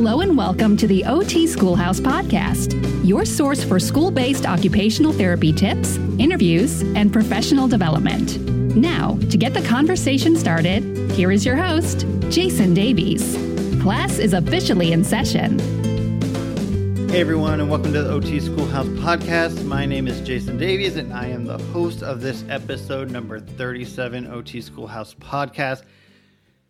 Hello and welcome to the OT Schoolhouse Podcast, your source for school based occupational therapy tips, interviews, and professional development. Now, to get the conversation started, here is your host, Jayson Davies. Class is officially in session. Hey everyone, and welcome to the OT Schoolhouse Podcast. My name is Jayson Davies, and I am the host of this episode number 37 OT Schoolhouse Podcast.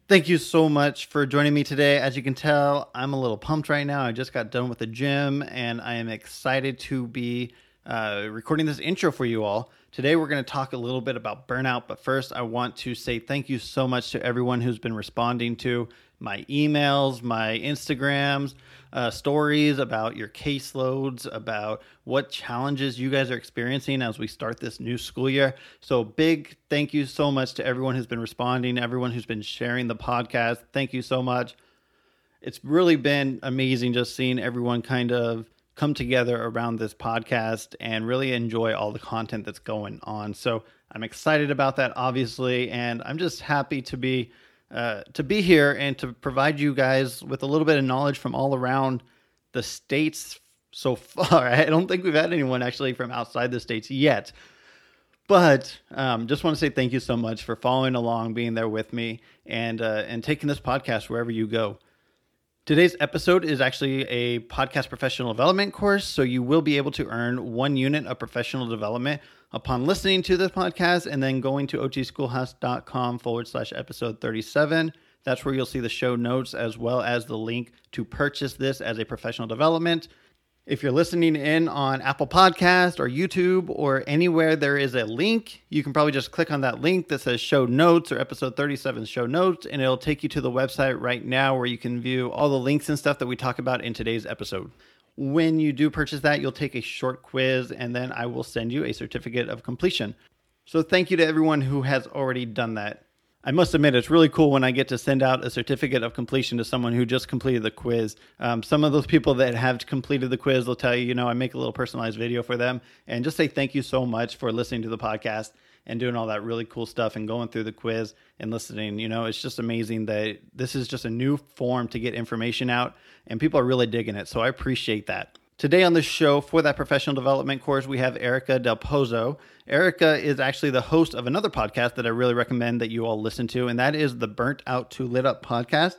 Thank you so much for joining me today. As you can tell, I'm a little pumped right now. I just got done with the gym and I am excited to be uh, recording this intro for you all. Today, we're going to talk a little bit about burnout, but first, I want to say thank you so much to everyone who's been responding to my emails, my Instagrams, uh, stories about your caseloads, about what challenges you guys are experiencing as we start this new school year. So, big thank you so much to everyone who's been responding, everyone who's been sharing the podcast. Thank you so much. It's really been amazing just seeing everyone kind of come together around this podcast and really enjoy all the content that's going on. So, I'm excited about that, obviously, and I'm just happy to be uh, to be here and to provide you guys with a little bit of knowledge from all around the states so far. I don't think we've had anyone actually from outside the states yet. But um, just want to say thank you so much for following along, being there with me, and uh, and taking this podcast wherever you go. Today's episode is actually a podcast professional development course, so you will be able to earn one unit of professional development upon listening to this podcast and then going to otschoolhouse.com forward slash episode 37. That's where you'll see the show notes as well as the link to purchase this as a professional development. If you're listening in on Apple Podcast or YouTube or anywhere there is a link, you can probably just click on that link that says show notes or episode 37 show notes, and it'll take you to the website right now where you can view all the links and stuff that we talk about in today's episode. When you do purchase that, you'll take a short quiz, and then I will send you a certificate of completion. So, thank you to everyone who has already done that. I must admit, it's really cool when I get to send out a certificate of completion to someone who just completed the quiz. Um, some of those people that have completed the quiz will tell you, you know, I make a little personalized video for them and just say thank you so much for listening to the podcast and doing all that really cool stuff and going through the quiz and listening. You know, it's just amazing that this is just a new form to get information out and people are really digging it. So I appreciate that. Today on the show for that professional development course, we have Erika Del Pozo. Erika is actually the host of another podcast that I really recommend that you all listen to, and that is the Burnt Out to Lit Up podcast.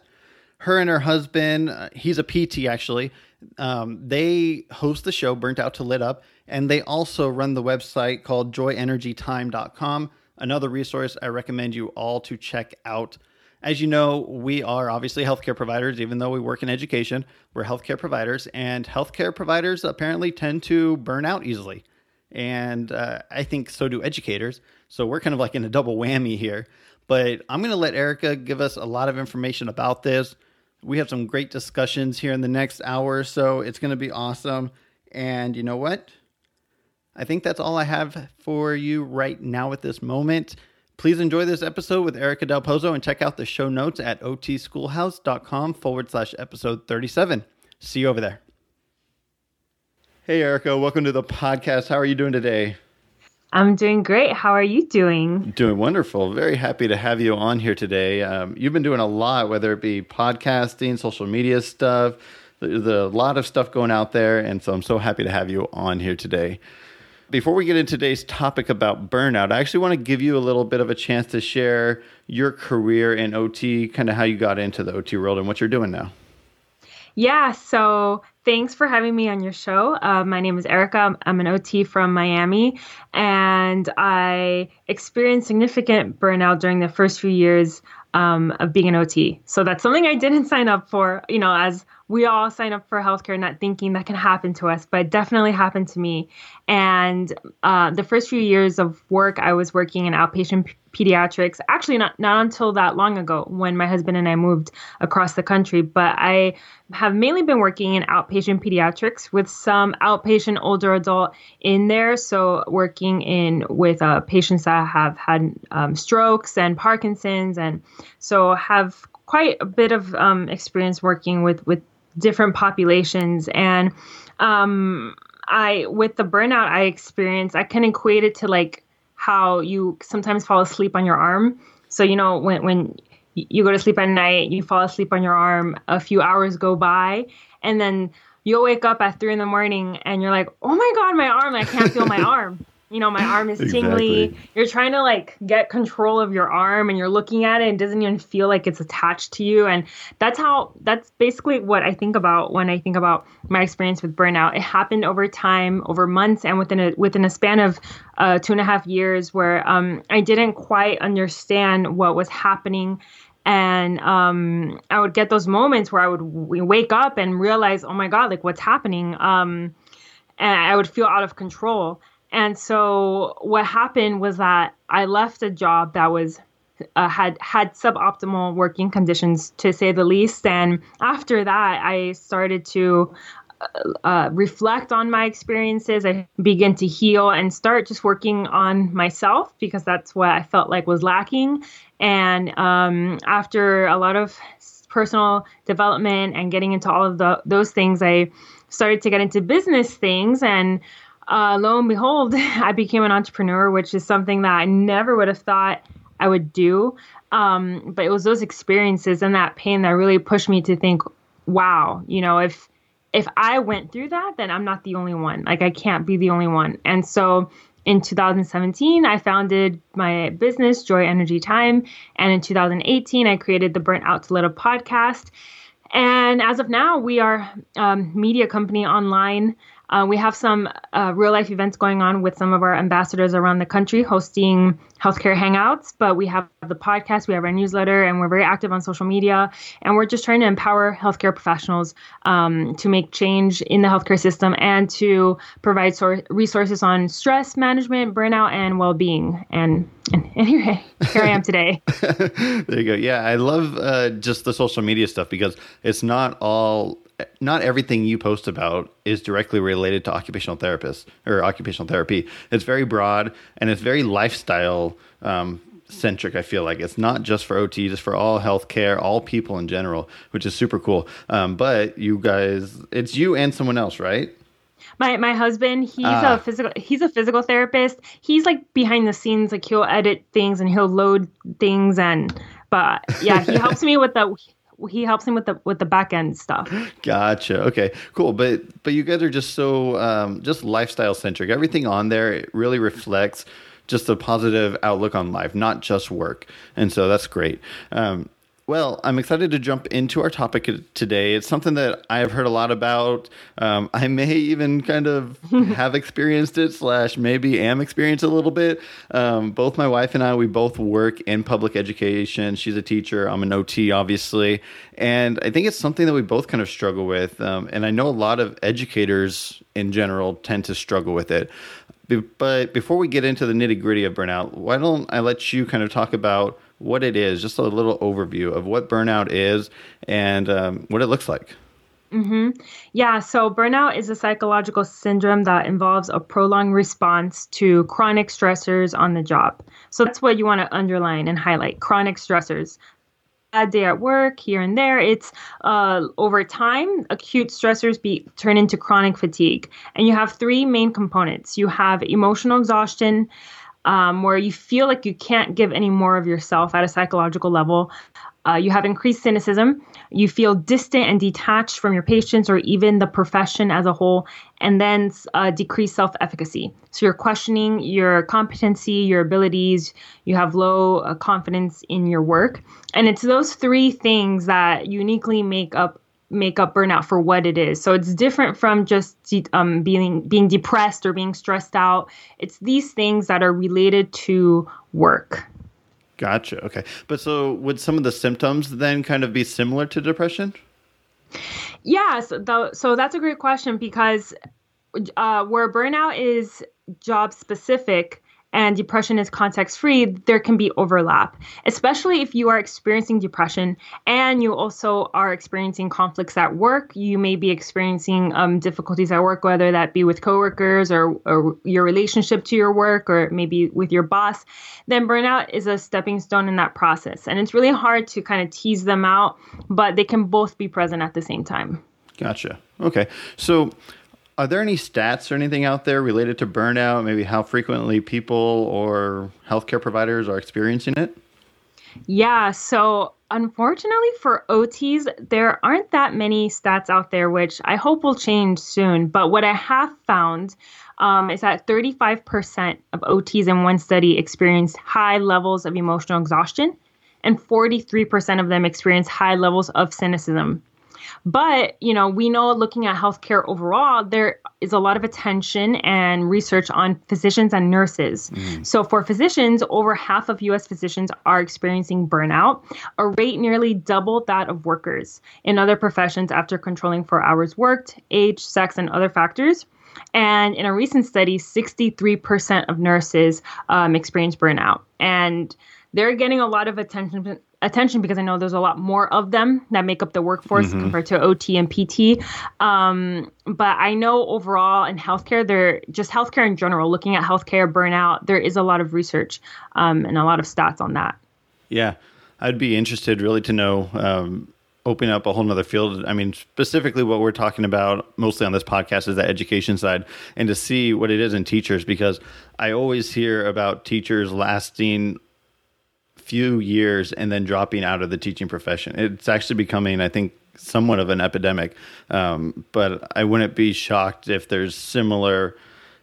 Her and her husband, uh, he's a PT actually, um, they host the show Burnt Out to Lit Up, and they also run the website called joyenergytime.com, another resource I recommend you all to check out. As you know, we are obviously healthcare providers, even though we work in education, we're healthcare providers, and healthcare providers apparently tend to burn out easily. And uh, I think so do educators. So we're kind of like in a double whammy here. But I'm going to let Erika give us a lot of information about this. We have some great discussions here in the next hour or so. It's going to be awesome. And you know what? I think that's all I have for you right now at this moment. Please enjoy this episode with Erika Del Pozo and check out the show notes at otschoolhouse.com forward slash episode 37. See you over there. Hey, Erika, welcome to the podcast. How are you doing today? I'm doing great. How are you doing? Doing wonderful. Very happy to have you on here today. Um, you've been doing a lot, whether it be podcasting, social media stuff, there's a lot of stuff going out there. And so I'm so happy to have you on here today. Before we get into today's topic about burnout, I actually want to give you a little bit of a chance to share your career in OT, kind of how you got into the OT world and what you're doing now. Yeah, so thanks for having me on your show. Uh, my name is Erika. I'm an OT from Miami, and I experienced significant burnout during the first few years um, of being an OT. So that's something I didn't sign up for, you know, as we all sign up for healthcare not thinking that can happen to us, but it definitely happened to me. And uh, the first few years of work, I was working in outpatient pediatrics. Actually, not not until that long ago when my husband and I moved across the country. But I have mainly been working in outpatient pediatrics with some outpatient older adult in there. So working in with uh, patients that have had um, strokes and Parkinson's, and so have quite a bit of um, experience working with with different populations and um i with the burnout i experienced i can equate it to like how you sometimes fall asleep on your arm. So you know when when you go to sleep at night, you fall asleep on your arm, a few hours go by, and then you'll wake up at three in the morning and you're like, oh my God, my arm, I can't feel my arm you know, my arm is tingly. Exactly. You're trying to like get control of your arm and you're looking at it and it doesn't even feel like it's attached to you. And that's how, that's basically what I think about when I think about my experience with burnout. It happened over time, over months, and within a, within a span of uh, two and a half years where um, I didn't quite understand what was happening and um, I would get those moments where I would w- wake up and realize, oh my god, like what's happening? Um, and I would feel out of control. And so what happened was that I left a job that was uh, had had suboptimal working conditions to say the least. And after that, I started to uh, uh, reflect on my experiences. I begin to heal and start just working on myself because that's what I felt like was lacking. And um, after a lot of personal development and getting into all of the, those things, I started to get into business things and uh, lo and behold, I became an entrepreneur, which is something that I never would have thought I would do. Um, but it was those experiences and that pain that really pushed me to think, wow, you know, if if I went through that, then I'm not the only one. Like I can't be the only one. And so in 2017, I founded my business, Joy Energy Time. And in 2018, I created the Burnt Out to Lit Up podcast. And as of now, we are a um, media company online uh, we have some uh, real life events going on with some of our ambassadors around the country hosting healthcare hangouts, but we have the podcast, we have our newsletter, and we're very active on social media. And we're just trying to empower healthcare professionals um, to make change in the healthcare system and to provide sor- resources on stress management, burnout, and well being. And, and, here, here I am today. there you go. Yeah, I love uh, just the social media stuff because it's not all not everything you post about is directly related to occupational therapists or occupational therapy. It's very broad and it's very lifestyle um, centric. I feel like it's not just for OT, just for all healthcare, all people in general, which is super cool. Um, but you guys, it's you and someone else, right? my my husband he's a ah. physical he's a physical therapist he's like behind the scenes like he'll edit things and he'll load things and but yeah he helps me with the he helps him with the with the back end stuff. Gotcha. Okay, cool. But but you guys are just so um, just lifestyle centric. Everything on there really reflects just a positive outlook on life, not just work. And so that's great. Um, well, I'm excited to jump into our topic today. It's something that I have heard a lot about. Um, I may even kind of have experienced it, slash, maybe am experienced a little bit. Um, both my wife and I, we both work in public education. She's a teacher. I'm an OT, obviously, and I think it's something that we both kind of struggle with. Um, and I know a lot of educators in general tend to struggle with it. But before we get into the nitty gritty of burnout, why don't I let you kind of talk about what it is, just a little overview of what burnout is and um, what it looks like. Mm-hmm. Yeah, so burnout is a psychological syndrome that involves a prolonged response to chronic stressors on the job. So that's what you want to underline and highlight chronic stressors. Bad day at work, here and there. It's uh, over time, acute stressors be turn into chronic fatigue. And you have three main components you have emotional exhaustion, um, where you feel like you can't give any more of yourself at a psychological level. Uh, you have increased cynicism. You feel distant and detached from your patients or even the profession as a whole, and then uh, decreased self efficacy. So you're questioning your competency, your abilities. You have low uh, confidence in your work. And it's those three things that uniquely make up make up burnout for what it is. So it's different from just um, being being depressed or being stressed out. It's these things that are related to work. Gotcha. Okay, but so would some of the symptoms then kind of be similar to depression? Yes. Yeah, so that's a great question because uh, where burnout is job specific and depression is context free, there can be overlap, especially if you are experiencing depression and you also are experiencing conflicts at work. You may be experiencing um, difficulties at work, whether that be with coworkers or, or your relationship to your work or maybe with your boss. Then burnout is a stepping stone in that process. And it's really hard to kind of tease them out, but they can both be present at the same time. Gotcha. Okay. So, are there any stats or anything out there related to burnout? Maybe how frequently people or healthcare providers are experiencing it? Yeah. So unfortunately for OTs, there aren't that many stats out there, which I hope will change soon. But what I have found um, is that 35% of OTs in one study experienced high levels of emotional exhaustion, and 43% of them experienced high levels of cynicism. But, you know, we know looking at healthcare overall, there is a lot of attention and research on physicians and nurses. Mm. So, for physicians, over half of US physicians are experiencing burnout, a rate nearly double that of workers in other professions after controlling for hours worked, age, sex, and other factors. And in a recent study, 63% of nurses um, experience burnout. And they're getting a lot of attention attention because I know there's a lot more of them that make up the workforce mm-hmm. compared to OT and PT. Um, but I know overall in healthcare, there just healthcare in general, looking at healthcare burnout, there is a lot of research um, and a lot of stats on that. Yeah, I'd be interested really to know. Um, opening up a whole nother field. I mean, specifically what we're talking about mostly on this podcast is the education side and to see what it is in teachers because I always hear about teachers lasting few years and then dropping out of the teaching profession. It's actually becoming, I think, somewhat of an epidemic. Um, but I wouldn't be shocked if there's similar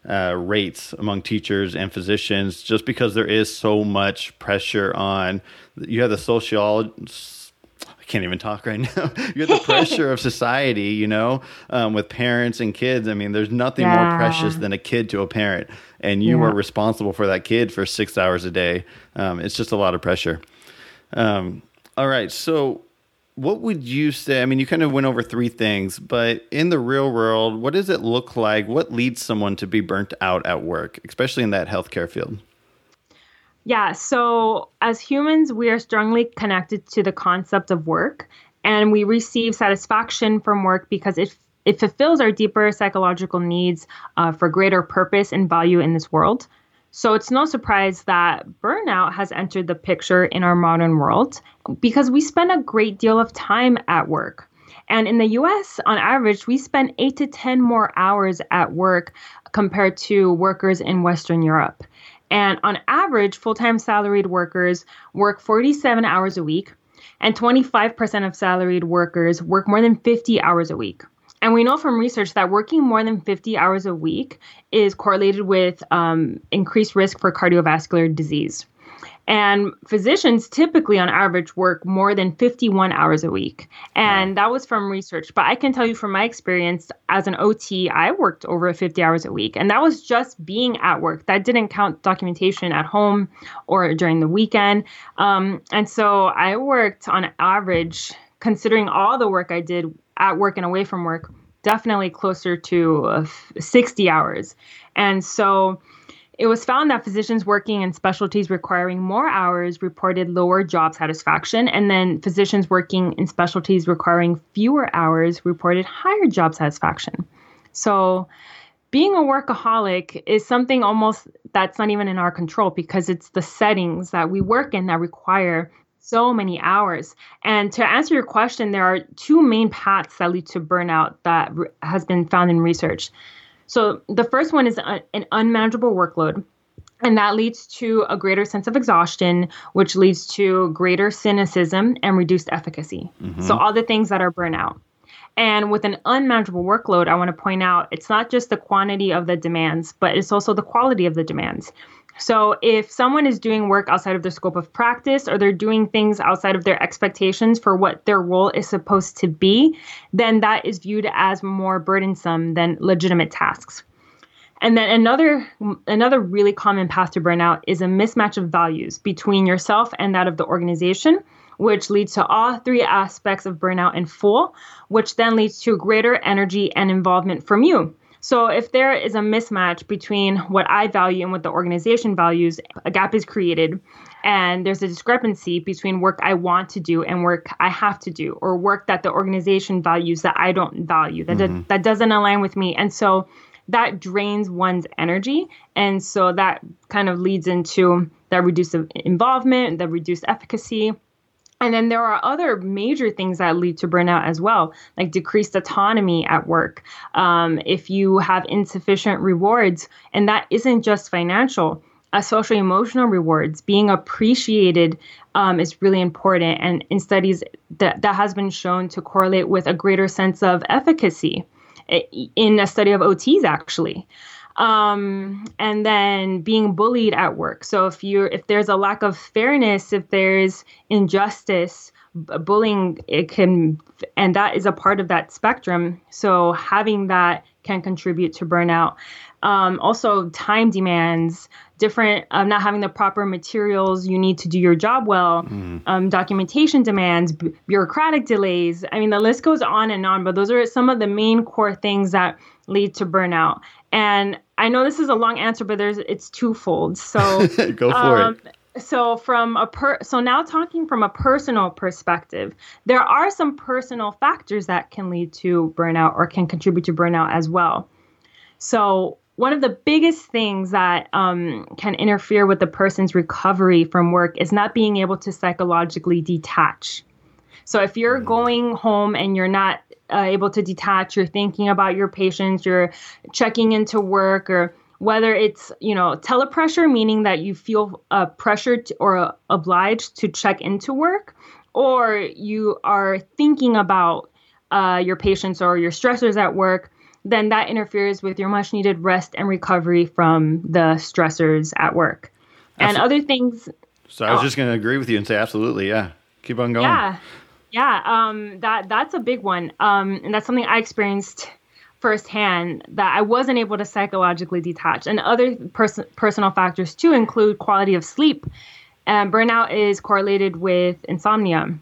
uh, rates among teachers and physicians, just because there is so much pressure on. You have the sociology I can't even talk right now. You're the pressure of society, you know, um, with parents and kids. I mean, there's nothing yeah. more precious than a kid to a parent, and you yeah. are responsible for that kid for six hours a day. Um, it's just a lot of pressure. Um, all right, so what would you say? I mean, you kind of went over three things, but in the real world, what does it look like? What leads someone to be burnt out at work, especially in that healthcare field? Yeah, so as humans, we are strongly connected to the concept of work, and we receive satisfaction from work because it it fulfills our deeper psychological needs uh, for greater purpose and value in this world. So it's no surprise that burnout has entered the picture in our modern world because we spend a great deal of time at work. And in the US, on average, we spend eight to 10 more hours at work compared to workers in Western Europe. And on average, full time salaried workers work 47 hours a week, and 25% of salaried workers work more than 50 hours a week. And we know from research that working more than 50 hours a week is correlated with um, increased risk for cardiovascular disease. And physicians typically, on average, work more than 51 hours a week. And that was from research. But I can tell you from my experience as an OT, I worked over 50 hours a week. And that was just being at work. That didn't count documentation at home or during the weekend. Um, and so I worked on average, considering all the work I did at work and away from work, definitely closer to uh, 60 hours. And so, it was found that physicians working in specialties requiring more hours reported lower job satisfaction, and then physicians working in specialties requiring fewer hours reported higher job satisfaction. So, being a workaholic is something almost that's not even in our control because it's the settings that we work in that require so many hours. And to answer your question, there are two main paths that lead to burnout that has been found in research. So the first one is a, an unmanageable workload. And that leads to a greater sense of exhaustion, which leads to greater cynicism and reduced efficacy. Mm-hmm. So, all the things that are burnout. And with an unmanageable workload, I want to point out it's not just the quantity of the demands, but it's also the quality of the demands. So if someone is doing work outside of their scope of practice or they're doing things outside of their expectations for what their role is supposed to be, then that is viewed as more burdensome than legitimate tasks. And then another another really common path to burnout is a mismatch of values between yourself and that of the organization, which leads to all three aspects of burnout in full, which then leads to greater energy and involvement from you. So if there is a mismatch between what I value and what the organization values, a gap is created and there's a discrepancy between work I want to do and work I have to do or work that the organization values that I don't value that mm-hmm. that doesn't align with me. And so that drains one's energy and so that kind of leads into that reduced involvement, the reduced efficacy and then there are other major things that lead to burnout as well, like decreased autonomy at work. Um, if you have insufficient rewards, and that isn't just financial, uh, social emotional rewards, being appreciated um, is really important. And in studies, that, that has been shown to correlate with a greater sense of efficacy in a study of OTs, actually. Um, and then being bullied at work. So if you if there's a lack of fairness, if there's injustice, bullying it can and that is a part of that spectrum. So having that can contribute to burnout. Um, also time demands different um, not having the proper materials you need to do your job well. Mm. um, documentation demands b- bureaucratic delays. I mean the list goes on and on but those are some of the main core things that lead to burnout. And i know this is a long answer but there's it's twofold. So go for it. um, so from a per so now talking from a personal perspective there are some personal factors that can lead to burnout or can contribute to burnout as well. So one of the biggest things that um, can interfere with the person's recovery from work is not being able to psychologically detach so if you're mm. going home and you're not uh, able to detach you're thinking about your patients you're checking into work or whether it's you know telepressure meaning that you feel uh, pressured or uh, obliged to check into work or you are thinking about uh, your patients or your stressors at work then that interferes with your much needed rest and recovery from the stressors at work. And other things so i was oh, just going to agree with you and say absolutely yeah. Keep on going. Yeah yeah um, that that's a big one um, and that's something i experienced firsthand that I wasn't able to psychologically detach. And other pers- personal factors too include quality of sleep. And burnout is correlated with insomnia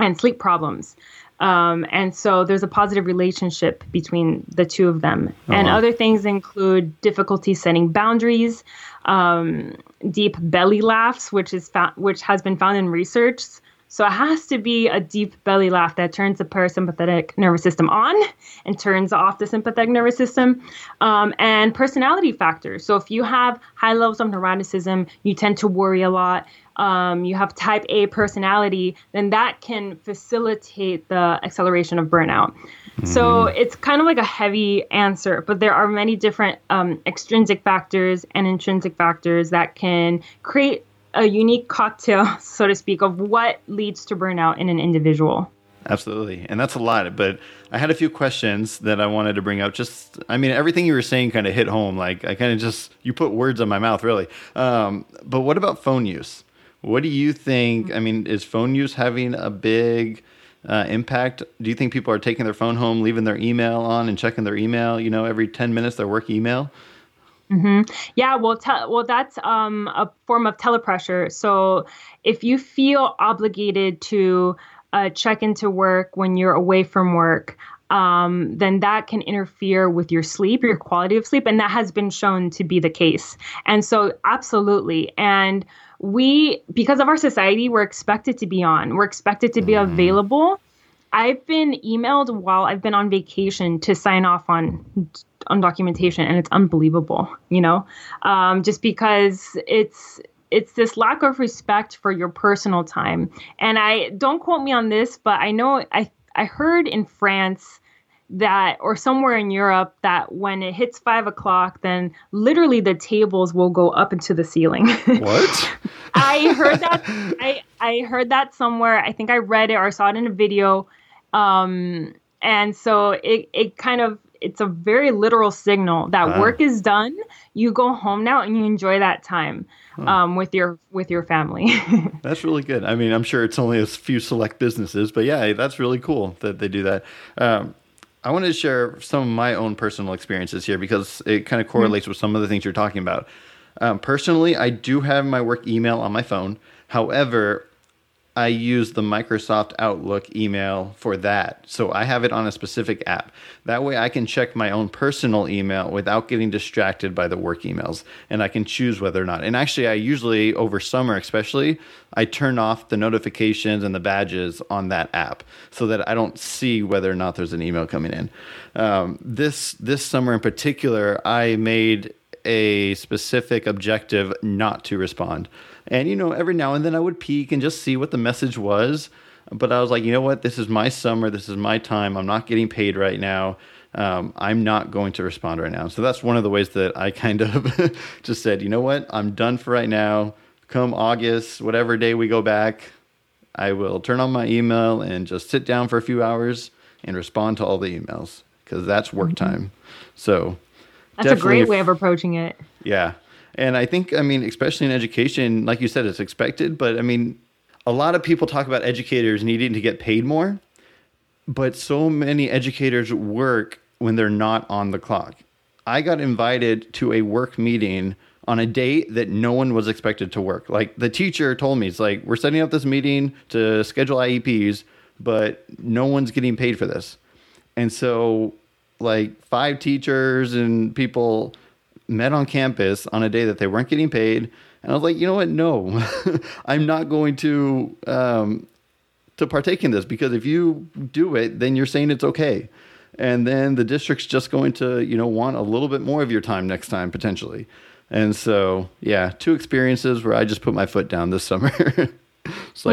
and sleep problems. Um, and so there's a positive relationship between the two of them. Oh, and other things include difficulty setting boundaries, um, deep belly laughs, which is fa- which has been found in research so it has to be a deep belly laugh that turns the parasympathetic nervous system on and turns off the sympathetic nervous system. Um, and personality factors. So if you have high levels of neuroticism, you tend to worry a lot. Um, you have type A personality, then that can facilitate the acceleration of burnout. Mm-hmm. So it's kind of like a heavy answer, but there are many different um, extrinsic factors and intrinsic factors that can create a unique cocktail, so to speak, of what leads to burnout in an individual. Absolutely. And that's a lot. But I had a few questions that I wanted to bring up. Just, I mean, everything you were saying kind of hit home. Like, I kind of just, you put words on my mouth, really. Um, but what about phone use? What do you think? I mean, is phone use having a big uh, impact? Do you think people are taking their phone home, leaving their email on, and checking their email, you know, every 10 minutes, their work email? Mm-hmm. Yeah, well, te- well, that's um, a form of telepressure. So if you feel obligated to uh, check into work when you're away from work, um, then that can interfere with your sleep, your quality of sleep, and that has been shown to be the case. And so, absolutely. And we, because of our society, we're expected to be on. We're expected to be mm-hmm. available. I've been emailed while I've been on vacation to sign off on on documentation and it's unbelievable you know? Um, just because it's it's this lack of respect for your personal time. And i don't quote me on this but i know i i heard in france that or somewhere in europe that when it hits five o'clock then literally the tables will go up into the ceiling. What? I heard that i i heard that somewhere. I think i read it or saw it in a video. Um and so it, it kind of it's a very literal signal that uh, work is done. You go home now and you enjoy that time um, with your with your family. that's really good. I mean, I'm sure it's only a few select businesses, but yeah, that's really cool that they do that. Um, I wanted to share some of my own personal experiences here because it kind of mm-hmm. correlates mm-hmm. with some of the things you're talking about. Um, personally, I do have my work email on my phone. However, I use the Microsoft Outlook email for that. So I have it on a specific app. That way I can check my own personal email without getting distracted by the work emails and I can choose whether or not. And actually, I usually, over summer especially, I turn off the notifications and the badges on that app so that I don't see whether or not there's an email coming in. Um, this, this summer in particular, I made a specific objective not to respond. And, you know, every now and then I would peek and just see what the message was. But I was like, you know what? This is my summer. This is my time. I'm not getting paid right now. Um, I'm not going to respond right now. So that's one of the ways that I kind of just said, you know what? I'm done for right now. Come August, whatever day we go back, I will turn on my email and just sit down for a few hours and respond to all the emails because that's work mm-hmm. time. So that's a great way of approaching it. Yeah. And I think, I mean, especially in education, like you said, it's expected, but I mean, a lot of people talk about educators needing to get paid more, but so many educators work when they're not on the clock. I got invited to a work meeting on a date that no one was expected to work. Like the teacher told me, it's like, we're setting up this meeting to schedule IEPs, but no one's getting paid for this. And so, like, five teachers and people met on campus on a day that they weren't getting paid and I was like, you know what? No, I'm not going to um, to partake in this because if you do it, then you're saying it's okay, and then the district's just going to you know want a little bit more of your time next time potentially. And so, yeah, two experiences where I just put my foot down this summer. like,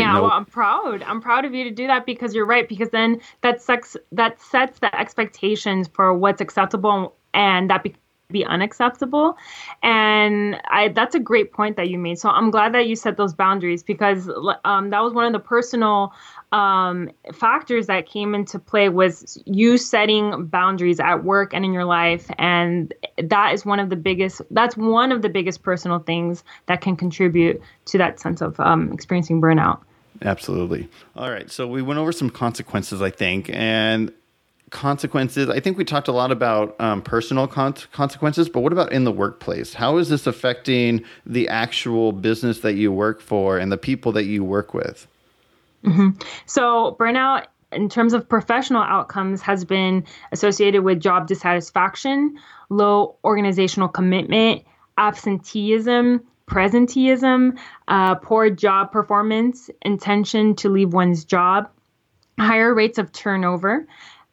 yeah, nope. well, I'm proud. I'm proud of you to do that because you're right. Because then that sets that sets the expectations for what's acceptable, and that be- be unacceptable. And i that's a great point that you made. So i'm glad that you set those boundaries because um, that was one of the personal um, factors that came into play was you setting boundaries at work and in your life. And that is one of the biggest that's one of the biggest personal things that can contribute to that sense of um, experiencing burnout. Absolutely. All right. So we went over some consequences i think. And consequences? I think we talked a lot about um, personal con- consequences, but what about in the workplace? How is this affecting the actual business that you work for and the people that you work with? Mm-hmm. So, burnout in terms of professional outcomes has been associated with job dissatisfaction, low organizational commitment, absenteeism, presenteeism, uh, poor job performance, intention to leave one's job, higher rates of turnover,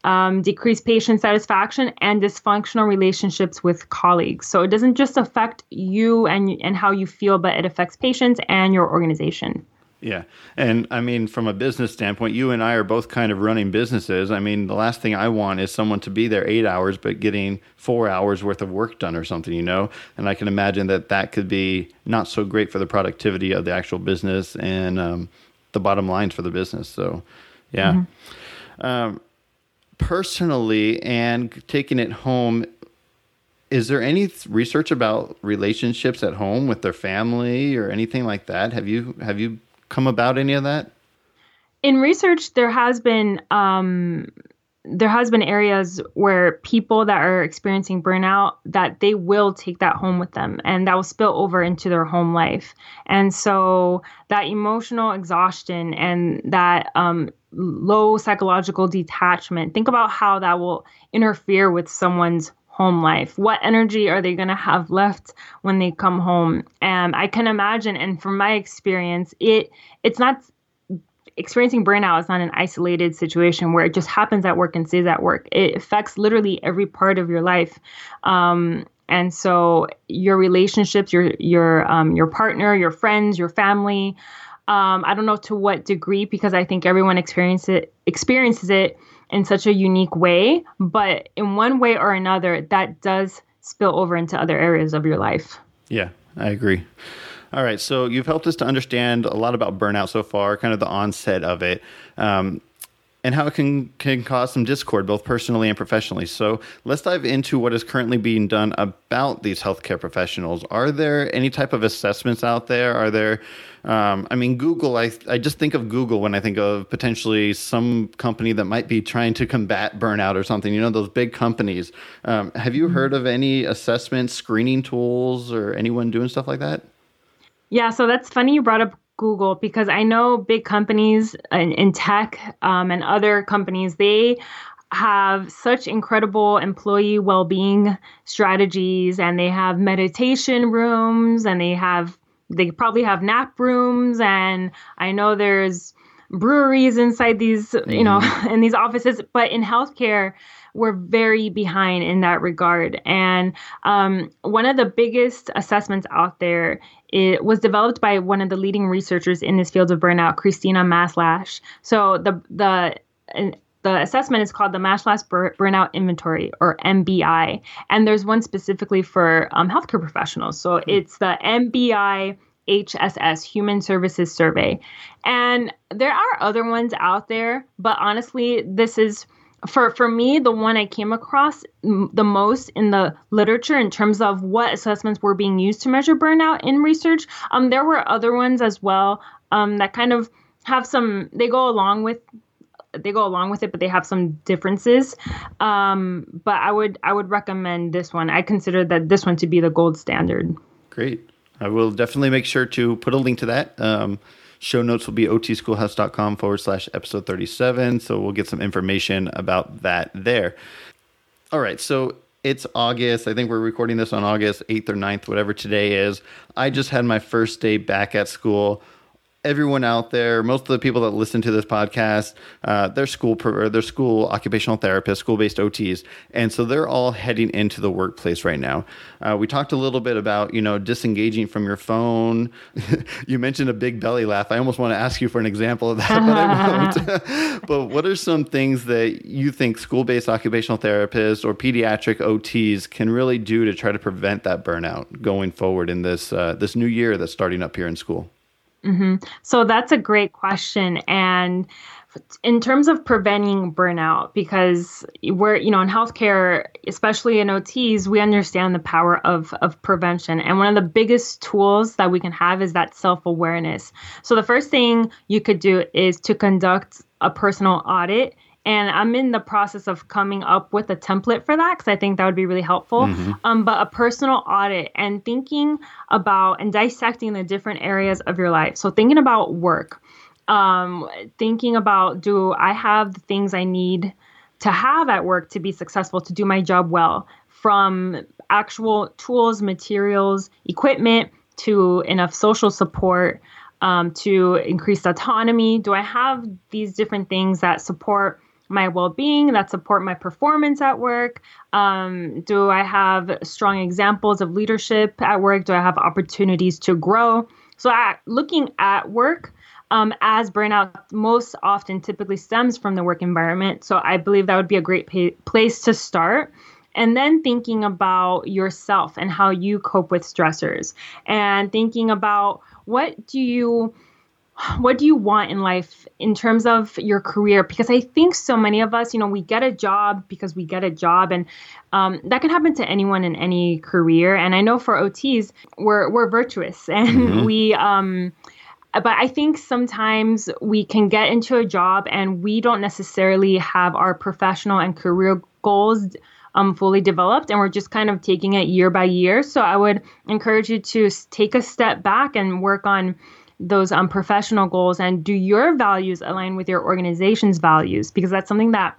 um, decreased patient satisfaction, and dysfunctional relationships with colleagues. So it doesn't just affect you and and how you feel, but it affects patients and your organization. Yeah. And I mean, from a business standpoint, you and I are both kind of running businesses. I mean, the last thing I want is someone to be there eight hours, but getting four hours worth of work done or something, you know? And I can imagine that that could be not so great for the productivity of the actual business and um, the bottom lines for the business. So, yeah. Mm-hmm. Um, personally and taking it home is there any research about relationships at home with their family or anything like that? Have you have you come about any of that? In research there has been um, there has been areas where people that are experiencing burnout that they will take that home with them and that will spill over into their home life. And so that emotional exhaustion and that um, low psychological detachment think about how that will interfere with someone's home life. What energy are they going to have left when they come home? And i can imagine and from my experience it it's not experiencing burnout is not an isolated situation where it just happens at work and stays at work. It affects literally every part of your life. Um, and so your relationships, your your um, your partner, your friends, your family. Um, I don't know to what degree because I think everyone experiences it experiences it in such a unique way, but in one way or another, that does spill over into other areas of your life. Yeah, I agree. All right. So you've helped us to understand a lot about burnout so far, kind of the onset of it. Um, and how it can can cause some discord both personally and professionally. So let's dive into what is currently being done about these healthcare professionals. Are there any type of assessments out there? Are there um, I mean, Google. I I just think of Google when I think of potentially some company that might be trying to combat burnout or something. You know, those big companies. Um, have you mm-hmm. heard of any assessment screening tools or anyone doing stuff like that? Yeah, so that's funny you brought up Google because I know big companies in, in tech um, and other companies, they have such incredible employee well-being strategies and they have meditation rooms and they have they probably have nap rooms and I know there's breweries inside these, you know, mm-hmm. in these offices. But in healthcare, we're very behind in that regard. And um, one of the biggest assessments out there it was developed by one of the leading researchers in this field of burnout, Christina Maslach. So the the the assessment is called the Maslach Burnout Inventory or MBI, and there's one specifically for um, healthcare professionals. So hmm. it's the MBI HSS Human Services Survey, and there are other ones out there, but honestly, this is for for me the one I came across m- the most in the literature in terms of what assessments were being used to measure burnout in research. Um, there were other ones as well um, that kind of have some they go along with they go along with it, but they have some differences. Um, but I would I would recommend this one. I consider that this one to be the gold standard. Great. I will definitely make sure to put a link to that. Show notes will be otschoolhouse.com forward slash episode 37. So we'll get some information about that there. All right. So it's August. I think we're recording this on August 8th or 9th, whatever today is. I just had my first day back at school everyone out there, most of the people that listen to this podcast, uh, they're school they're school occupational therapists, school based OTs, and so they're all heading into the workplace right now. Uh, we talked a little bit about you know disengaging from your phone. you mentioned a big belly laugh. I almost want to ask you for an example of that, but I won't. but what are some things that you think school based occupational therapists or pediatric OTs can really do to try to prevent that burnout going forward in this uh, this new year that's starting up here in school? Mm-hmm. So that's a great question. And in terms of preventing burnout, because we're, you know, in healthcare, especially in OTs, we understand the power of, of prevention. And one of the biggest tools that we can have is that self awareness. So the first thing you could do is to conduct a personal audit and I'm in the process of coming up with a template for that because I think that would be really helpful. Mm-hmm. Um, but a personal audit and thinking about and dissecting the different areas of your life. So thinking about work, um, thinking about do I have the things I need to have at work to be successful, to do my job well, from actual tools, materials, equipment to enough social support. Um, to increase autonomy? Do I have these different things that support my well-being that support my performance at work um, do i have strong examples of leadership at work? Do i have opportunities to grow? So at, looking at work um, as burnout most often typically stems from the work environment so i believe that would be a great place to start. And then thinking about yourself and how you cope with stressors. And thinking about what do you what do you want in life in terms of your career because i think so many of us you know we get a job because we get a job and um, that can happen to anyone in any career and i know for ots we're we're virtuous and mm-hmm. we um, but I think sometimes we can get into a job and we don't necessarily have our professional and career goals um, fully developed and we're just kind of taking it year by year. So I would encourage you to take a step back and work on those um, professional goals and do your values align with your organization's values because that's something that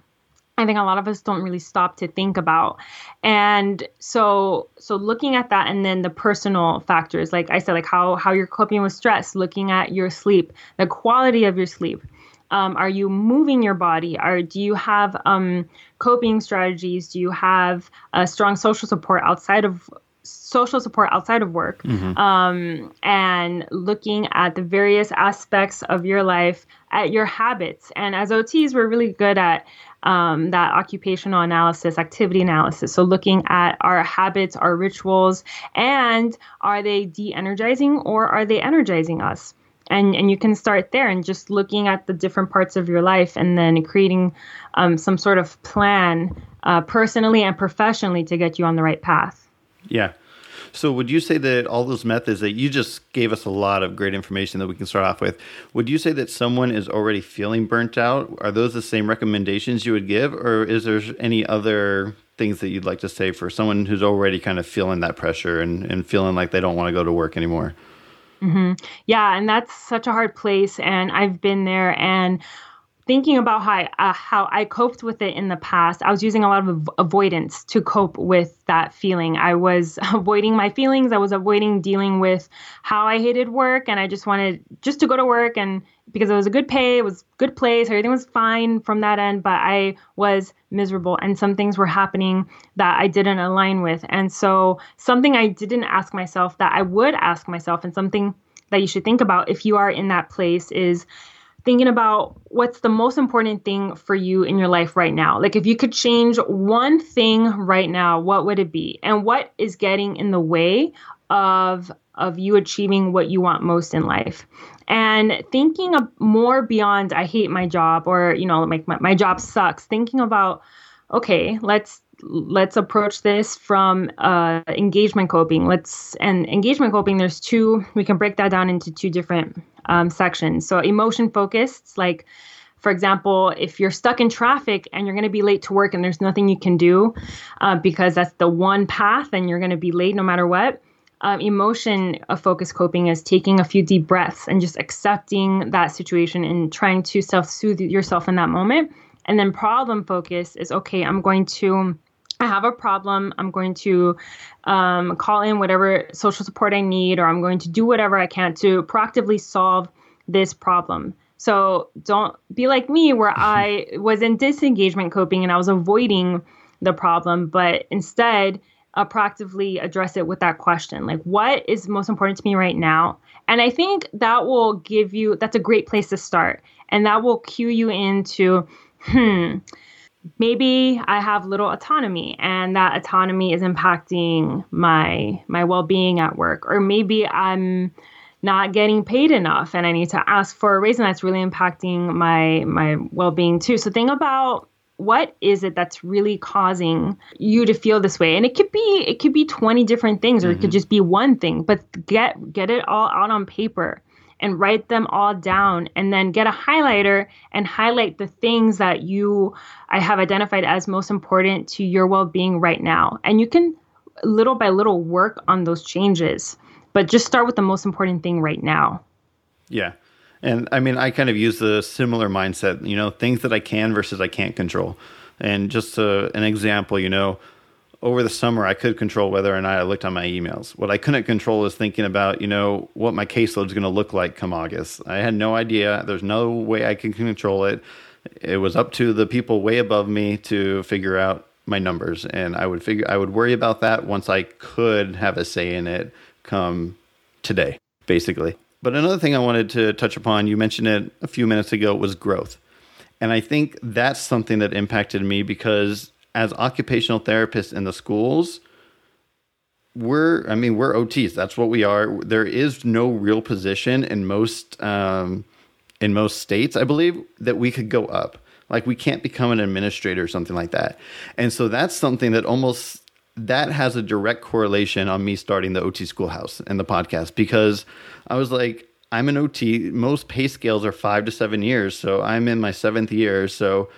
I think a lot of us don't really stop to think about. And so so looking at that and then the personal factors, like I said, like how how you're coping with stress, looking at your sleep, the quality of your sleep. Um, are you moving your body? Are do you have um, coping strategies? Do you have a strong social support outside of social support outside of work mm-hmm. um, and looking at the various aspects of your life at your habits. And as ots we're really good at um, that occupational analysis activity analysis. So looking at our habits our rituals and are they de-energizing or are they energizing us? And and you can start there and just looking at the different parts of your life and then creating um, some sort of plan uh, personally and professionally to get you on the right path yeah. So, would you say that all those methods that you just gave us a lot of great information that we can start off with, would you say that someone is already feeling burnt out? Are those the same recommendations you would give, or is there any other things that you'd like to say for someone who's already kind of feeling that pressure and, and feeling like they don't want to go to work anymore? Mm-hmm. Yeah, and that's such a hard place, and I've been there. And thinking about how I, uh, how I coped with it in the past, I was using a lot of avoidance to cope with that feeling. I was avoiding my feelings. I was avoiding dealing with how I hated work, and I just wanted just to go to work and because it was a good pay, it was a good place, everything was fine from that end, but I was miserable and some things were happening that I didn't align with. And so something I didn't ask myself that I would ask myself and something that you should think about if you are in that place is thinking about what's the most important thing for you in your life right now. Like if you could change one thing right now, what would it be? And what is getting in the way of of you achieving what you want most in life? And thinking of more beyond I hate my job or you know like my, my job sucks, thinking about okay, let's let's approach this from uh, engagement coping. Let's and engagement coping. There's two. We can break that down into two different um, sections. So emotion focused, like for example, if you're stuck in traffic and you're going to be late to work and there's nothing you can do uh, because that's the one path and you're going to be late no matter what. Um, emotion of focus coping is taking a few deep breaths and just accepting that situation and trying to self soothe yourself in that moment. And then problem focus is okay, I'm going to I have a problem. I'm going to um, call in whatever social support I need, or I'm going to do whatever I can to proactively solve this problem. So don't be like me, where I was in disengagement coping and I was avoiding the problem, but instead, uh, proactively address it with that question like, what is most important to me right now? And I think that will give you, that's a great place to start. And that will cue you into, hmm, maybe I have little autonomy and that autonomy is impacting my my well-being at work or maybe I'm not getting paid enough and I need to ask for a raise and that's really impacting my my well-being too. So think about what is it that's really causing you to feel this way and it could be it could be 20 different things or mm-hmm. it could mm-hmm. just be one thing but get get it all out on paper and write them all down and then get a highlighter and highlight the things that you I have identified as most important to your well-being right now. And you can little by little work on those changes, but just start with the most important thing right now. Yeah. And I mean, I kind of use the similar mindset, you know, things that I can versus I can't control. And just uh, an example, you know, over the summer, I could control whether or not I looked on my emails. What I couldn't control is thinking about, you know, what my caseload is going to look like come August. I had no idea. There's no way I can control it. It was up to the people way above me to figure out my numbers, and I would figure I would worry about that once I could have a say in it come today, basically. But another thing I wanted to touch upon, you mentioned it a few minutes ago, was growth. And I think that's something that impacted me because as occupational therapists in the schools, we're I mean we're OTs. That's what we are. There is no real position in most um, in most states, I believe, that we could go up. Like we can't become an administrator or something like that. And so that's something that almost that has a direct correlation on me starting the OT Schoolhouse and the podcast because I was like, I'm an OT. Most pay scales are five to seven years, so I'm in my seventh year. So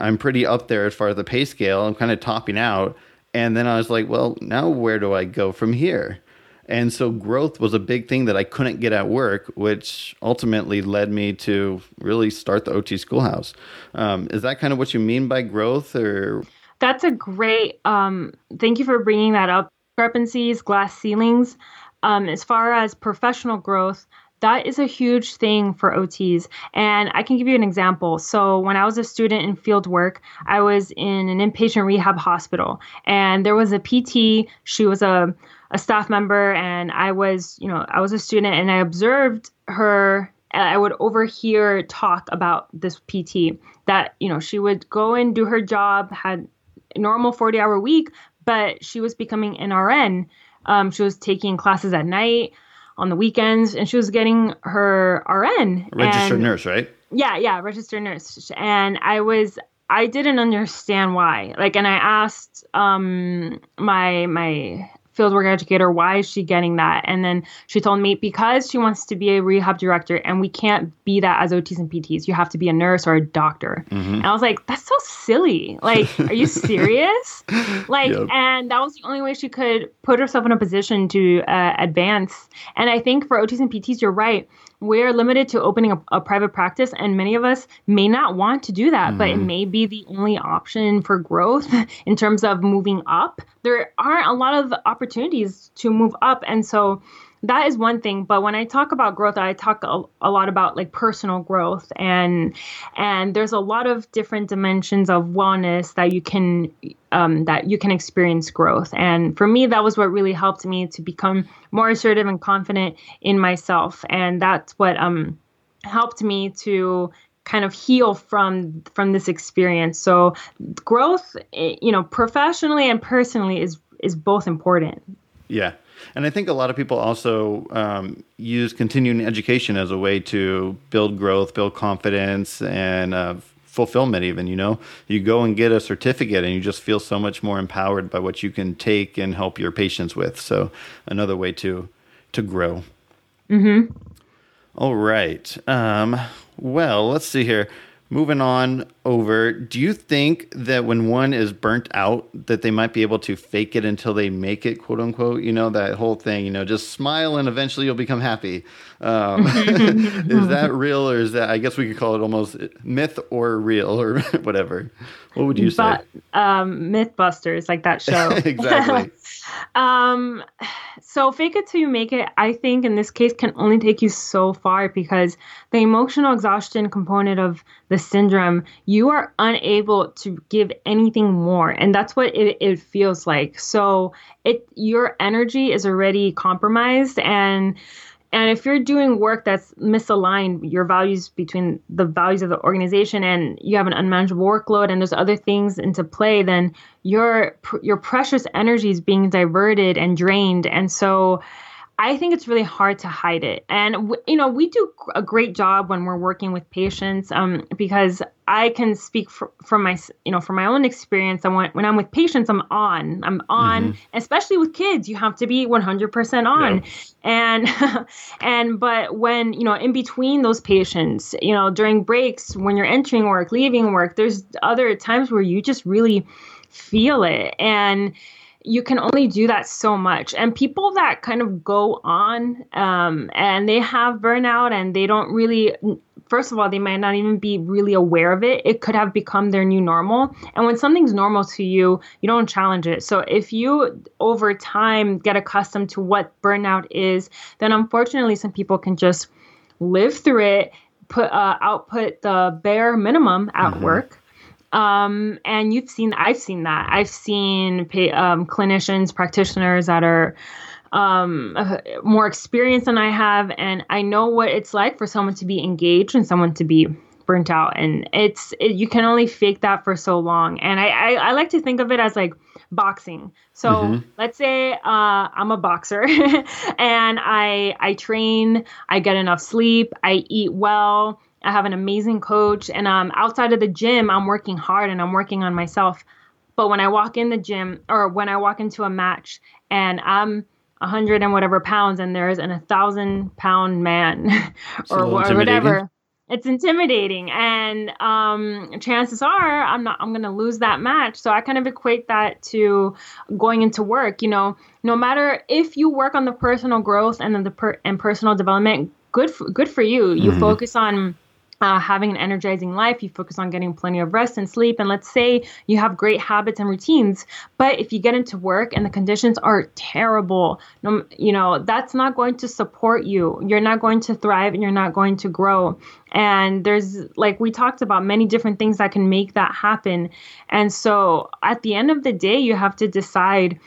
I'm pretty up there as far as the pay scale. I'm kind of topping out. And then I was like, well, now where do I go from here? And so growth was a big thing that I couldn't get at work, which ultimately led me to really start the OT Schoolhouse. Um, is that kind of what you mean by growth or? That's a great, um, thank you for bringing that up. Discrepancies, glass ceilings. Um, as far as professional growth, that is a huge thing for OTs. And I can give you an example. So, when I was a student in field work, I was in an inpatient rehab hospital, and there was a PT. She was a, a staff member, and I was, you know, I was a student, and I observed her. I would overhear talk about this PT that, you know, she would go and do her job, had normal 40 hour week, but she was becoming an RN. Um, she was taking classes at night on the weekends, and she was getting her RN. Registered and, nurse, right? Yeah, yeah, registered nurse. And I was I didn't understand why. Like, and I asked um, my my fieldwork educator, why is she getting that? And then she told me because she wants to be a rehab director, and we can't be that as OTs and PTs. You have to be a nurse or a doctor. Mm-hmm. And I was like, that's so silly. Like, are you serious? like, yep. and that was the only way she could put herself in a position to uh, advance. And I think for OTs and PTs, you're right. We're limited to opening a, a, private practice and many of us may not want to do that mm-hmm. but it mm-hmm. may be the only option for growth in terms of moving up there aren't a lot of opportunities to move up and so that is one thing but when i talk about growth i talk a, a, lot about like personal growth and and there's a lot of different dimensions of wellness that you can um, that you can experience growth. And for me that was what really helped me to become more assertive and confident in myself. And that's what um helped me to kind of heal from from this experience. So growth eh, you know professionally and personally is is both important. Yeah and I think a lot of people also um, use continuing education as a way to build growth, build confidence, and uh, fulfillment. Even you know, you go and get a certificate, and you just feel so much more empowered by what you can take and help your patients with. So another way to to grow. Hmm. All right. Um, well, let's see here moving on over do you think that when one is burnt out that they might be able to fake it until they make it quote unquote? You know that whole thing you know just smile and eventually you'll become happy. Um, is that real or is that i guess we could call it almost myth or real or whatever what would you say? But, um, mythbusters like that show. Exactly. Um so fake it till you make it i think in this case can only take you so far because the emotional exhaustion component of the syndrome you are unable to give anything more and that's what it, it feels like. So it your energy is already compromised and and if you're doing work that's misaligned, your values between the values of the organization and you have an unmanageable workload and there's other things into play, then your your precious energy is being diverted and drained. And so I think it's really hard to hide it. And, you know, we do a great job when we're working with patients um, because I can speak for, from my, you know, from my own experience. And when, when I'm with patients, I'm on. I'm on, mm-hmm. especially with kids. You have to be 100% on. Yeah. And, and, but when, you know, in between those patients, you know, during breaks, when you're entering work, leaving work, there's other times where you just really feel it. And, you can only do that so much. And people that kind of go on um, and they have burnout and they don't really, first of all, they might not even be really aware of it. It could have become their new normal. And when something's normal to you, you don't challenge it. So if you over time get accustomed to what burnout is, then unfortunately, some people can just live through it, put uh, output the bare minimum at mm-hmm. work um, and you've seen, I've seen that. I've seen pay, um, clinicians, practitioners that are um, uh, more experienced than I have, and I know what it's like for someone to be engaged and someone to be burnt out. And it's it, you can only fake that for so long. And I, I, I like to think of it as like boxing. So mm-hmm. let's say uh, I'm a boxer and I I train, I get enough sleep, I eat well I have an amazing coach, and um, outside of the gym, I'm working hard and I'm working on myself. But when I walk in the gym or when I walk into a match and I'm a hundred and whatever pounds, and there's an a thousand pound man or, or whatever, it's intimidating. And um, chances are I'm not I'm gonna lose that match. So I kind of equate that to going into work. You know, no matter if you work on the personal growth and the per- and personal development, good for, good for you. You mm-hmm. focus on uh, having an energizing life, you focus on getting plenty of rest and sleep. And let's say you have great habits and routines, but if you get into work and the conditions are terrible, you know, that's not going to support you. You're not going to thrive and you're not going to grow. And there's, like we talked about, many different things that can make that happen. And so at the end of the day, you have to decide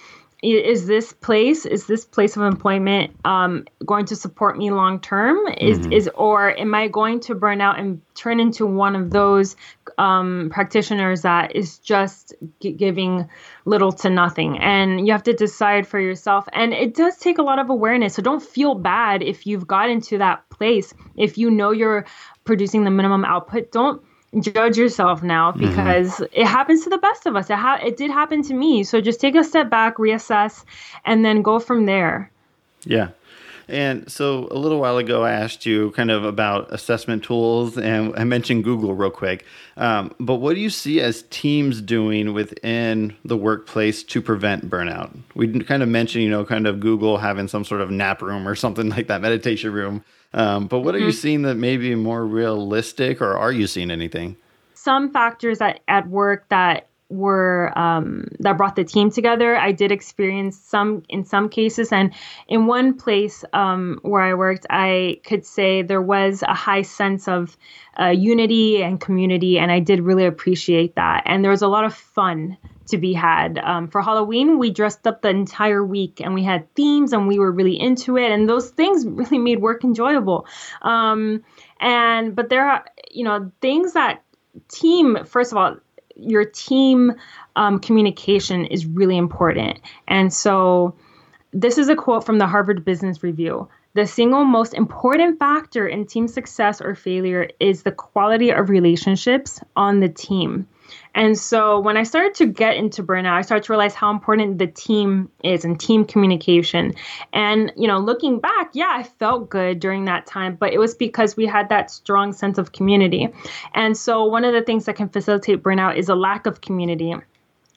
is this place is this place of employment um, going to support me long term? Is mm-hmm. is or am i going to burn out and turn into one of those um, practitioners that is just g- giving little to nothing? And you have to decide for yourself. And it does take a lot of awareness. So don't feel bad if you've got into that place. If you know you're producing the minimum output don't judge yourself now mm-hmm. because mm-hmm. it happens to the best of us. It, ha- it did happen to me. So just take a step back, reassess, and then go from there. Yeah. And so a little while ago, I asked you kind of about assessment tools, and I mentioned Google real quick. Um, but what do you see as teams doing within the workplace to prevent burnout? We kind of mentioned, you know, kind of Google having some sort of nap room or something like that, meditation room. Um, but what mm-hmm. are you mm-hmm. seeing that may be more realistic, or are you seeing anything? Some factors at, at work that were um, that brought the team together. I did experience some in some cases, and in one place um, where I worked, I could say there was a high sense of uh, unity and community, and I did really appreciate that. And there was a lot of fun to be had. Um, for Halloween, we dressed up the entire week, and we had themes, and we were really into it, and those things really made work enjoyable. Um, and but there are you know things that team first of all your team um, communication is really important. And so, this is a quote from the Harvard Business Review. The single most important factor in team success or failure is the quality of relationships on the team. And so when I started to get into burnout, I started to realize how important the team is and team communication. And, you know, looking back, yeah, I felt good during that time, but it was because we had that strong sense of community. And so one of the things that can facilitate burnout is a lack of community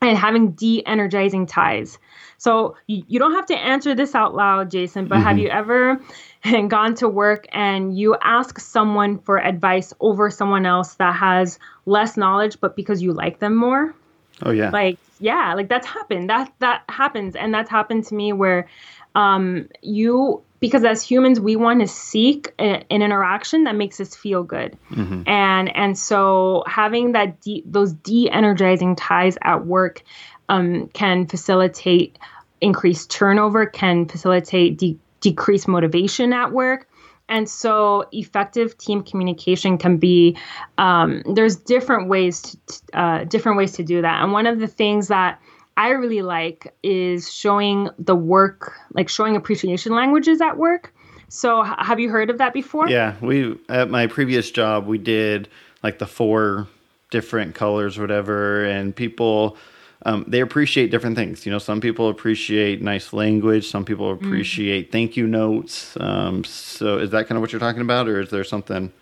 and having de-energizing ties. So you, you don't have to answer this out loud, Jayson, but mm-hmm. have you ever and gone to work and you ask someone for advice over someone else that has less knowledge, but because you like them more? Oh yeah. Like yeah, like that's happened. That that happens, and that's happened to me where um, you because as humans we want to seek a, an interaction that makes us feel good. Mm-hmm. and and so having that de- those de-energizing ties at work um, can facilitate increased turnover can facilitate de- decreased motivation at work. And so effective team communication can be um, there's different ways to uh, different ways to do that. And one of the things that I really like is showing the work, like showing appreciation languages at work. So, have you heard of that before? Yeah, we at my previous job we did like the four different colors, whatever, and people um, they appreciate different things. You know, some people appreciate nice language, some people mm-hmm. appreciate mm-hmm. thank you notes. Um, so, is that kind of what you're talking about, or is there something?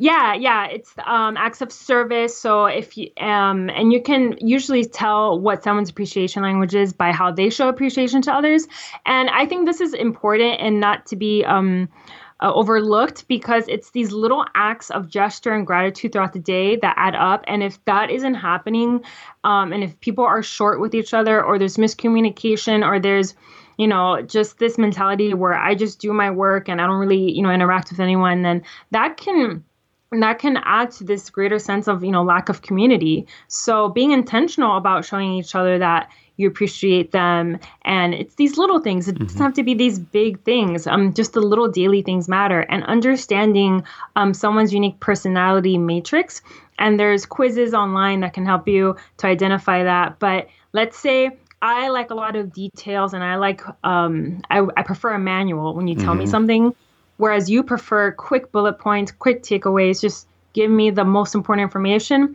Yeah, yeah, it's um, acts of service. So if you um, and you can usually tell what someone's appreciation language is by how they show appreciation to others. And I think this is important and not to be um, uh, overlooked because it's these little acts of gesture and gratitude throughout the day that add up. And if that isn't happening, um, and if people are short with each other, or there's miscommunication, or there's you know, just this mentality where I just do my work and I don't really, you know, interact with anyone, then that can and that can add to this greater sense of you know lack of community. So being intentional about showing each other that you appreciate them and it's these little things. It mm-hmm. doesn't have to be these big things. Um, just the little daily things matter. And understanding um, someone's unique personality matrix and there's quizzes online that can help you to identify that. But let's say i like a lot of details and i like um, I, I prefer a manual when you tell mm-hmm. me something whereas you prefer quick bullet points, quick takeaways, just give me the most important information.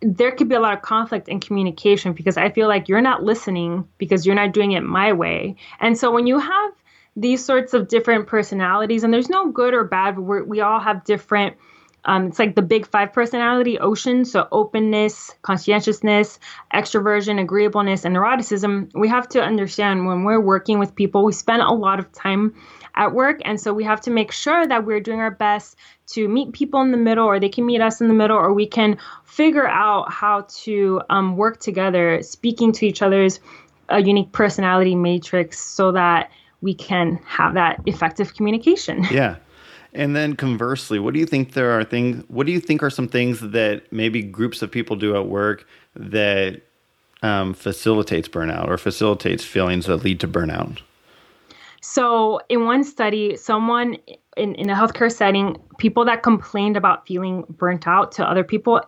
There could be a lot of conflict in communication because I feel like you're not listening because you're not doing it my way. And so when you have these sorts of different personalities, and there's no good or bad, we all have different. Um, it's like the big five personality ocean. So openness, conscientiousness, extroversion, agreeableness, and neuroticism. We have to understand when we're working with people, we spend a lot of time at work. And so we have to make sure that we're doing our best to meet people in the middle, or they can meet us in the middle, or we can figure out how to um, work together, speaking to each other's uh, unique personality matrix so that we can have that effective communication. Yeah. And then conversely, what do you think there are things what do you think are some things that maybe groups of people do at work that um, facilitates burnout or facilitates feelings that lead to burnout? So, in one study, someone in, in a healthcare setting, people that complained about feeling burnt out to other people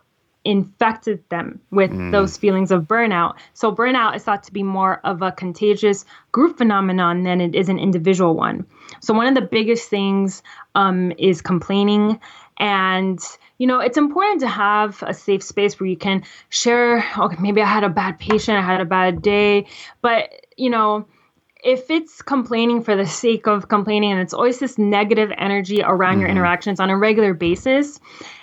infected them with mm. those feelings of burnout. So, burnout is thought to be more of a contagious group phenomenon than it is an individual one. So, one of the biggest things um, is complaining. And, you know, it's important to have a safe space where you can share, okay, maybe I had a bad patient, I had a bad day, but, you know, if it's complaining for the sake of complaining and it's always this negative energy around mm-hmm. your interactions on a regular basis,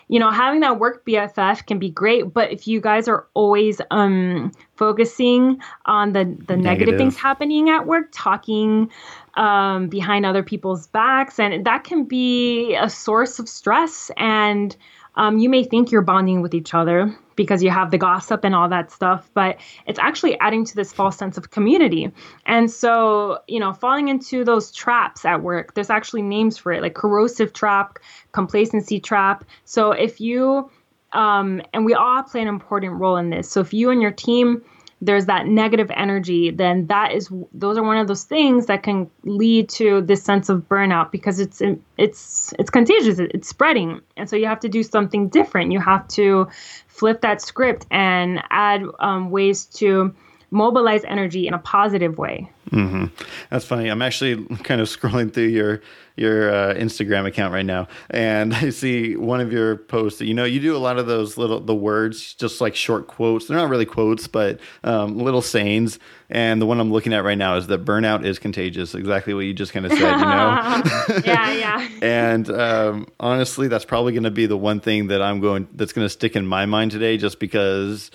you know, having that work BFF can be great, but if you guys are always um, focusing on the the negative. negative things happening at work, talking um, behind other people's backs, and that can be a source of stress. And um, you may think you're bonding with each other, because you have the gossip and all that stuff, but it's actually adding to this false sense of community. And so, you know, falling into those traps at work, there's actually names for it, like corrosive trap, complacency trap. So if you, um, and we all play an important role in this. So if you and your team there's that negative energy, then that is those are one of those things that can lead to this sense of burnout because it's it's it's contagious, it's spreading, and so you have to do something different. You have to flip that script and add um, ways to mobilize energy in a positive way. Mm-hmm. That's funny. I'm actually kind of scrolling through your your uh, Instagram account right now, and I see one of your posts. That, you know, you do a lot of those little the words, just like short quotes. They're not really quotes, but um, little sayings. And the one I'm looking at right now is that burnout is contagious. Exactly what you just kind of said. You know. yeah, yeah. and um, honestly, that's probably going to be the one thing that I'm going that's going to stick in my mind today, just because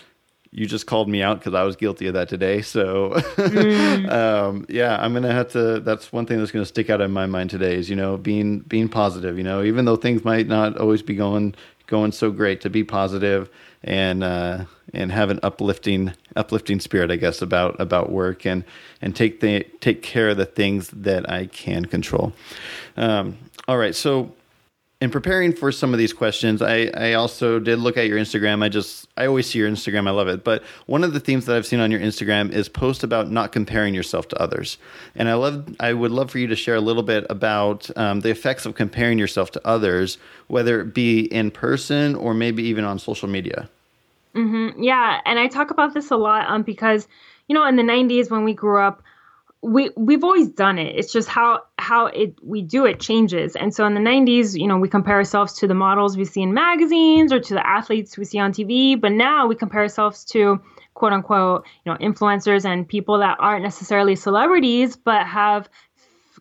you just called me out because I was guilty of that today. So, mm. um, yeah, I'm gonna have to. That's one thing that's gonna stick out in my mind today is you know being being positive. You know, even though things might not always be going going so great, to be positive and uh, and have an uplifting uplifting spirit, I guess, about about work and and take the take care of the things that I can control. Um, all right, so in preparing for some of these questions, I, I also did look at your Instagram. I just, I always see your Instagram. I love it. But one of the themes that I've seen on your Instagram is post about not comparing yourself to others. And I love, I would love for you to share a little bit about um, the effects of comparing yourself to others, whether it be in person or maybe even on social media. Mm-hmm. Yeah. And I talk about this a lot um, because, you know, in the 90s when we grew up, we we've always done it. It's just how how it we do it changes. And so in the 90s, you know, we compare ourselves to the models we see in magazines or to the athletes we see on TV, but now we compare ourselves to quote unquote, you know, influencers and people that aren't necessarily celebrities but have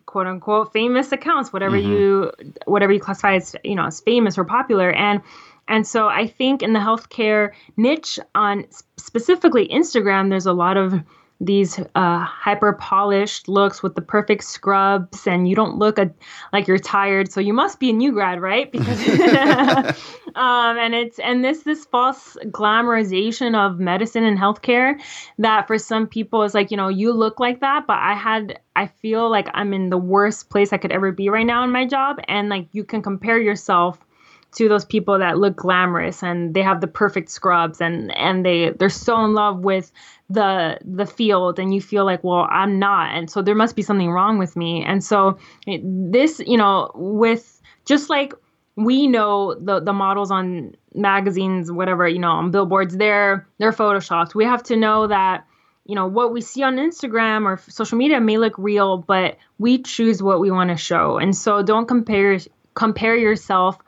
quote unquote famous accounts, whatever mm-hmm. you whatever you classify as, you know, as famous or popular and and so I think in the healthcare niche on specifically Instagram, there's a lot of these uh, hyper polished looks with the perfect scrubs and you don't look a, like you're tired so you must be a new grad right? Because um, and it's and this this false glamorization of medicine and healthcare that for some people is like you know you look like that but i had i feel like i'm in the worst place i could ever be right now in my job and like you can compare yourself to those people that look glamorous and they have the perfect scrubs and and they they're so in love with the the field and you feel like well I'm not. And so there must be something wrong with me. And so this you know with just like we know the the models on magazines whatever you know on billboards they're they're photoshopped. We have to know that you know what we see on Instagram or social media may look real but we choose what we want to show. And so don't compare compare yourself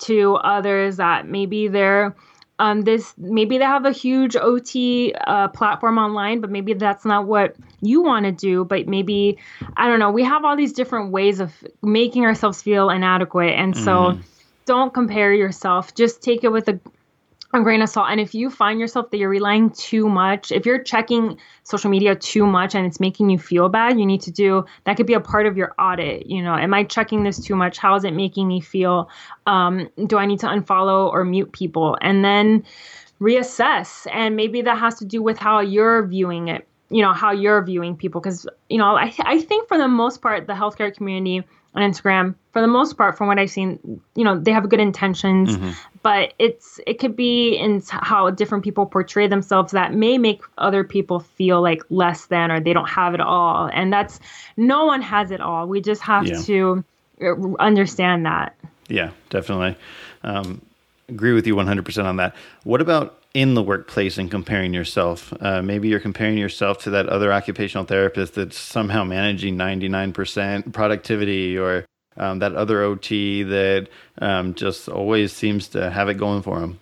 to others that maybe they're um, this maybe they have a huge OT uh, platform online, but maybe that's not what you want to do. But maybe I don't know. We have all these different ways of making ourselves feel inadequate, and so mm. don't compare yourself. Just take it with a a grain of salt. And if you find yourself that you're relying too much, if you're checking social media too much and it's making you feel bad, you need to do that could be a part of your audit. You know, am I checking this too much? How is it making me feel? Um, do I need to unfollow or mute people? And then reassess. And maybe that has to do with how you're viewing it, you know, how you're viewing people. Because, you know, I, I think for the most part, the healthcare community on Instagram, for the most part, from what I've seen, you know, they have good intentions, mm-hmm. But it's it could be in how different people portray themselves that may make other people feel like less than or they don't have it all, and that's no one has it all. We just have yeah. to uh, understand that. Yeah, definitely. Um, agree with you 100% on that. What about in the workplace and comparing yourself. Uh, maybe you're comparing yourself to that other occupational therapist that's somehow managing 99% productivity or um, that other OT that um, just always seems to have it going for them.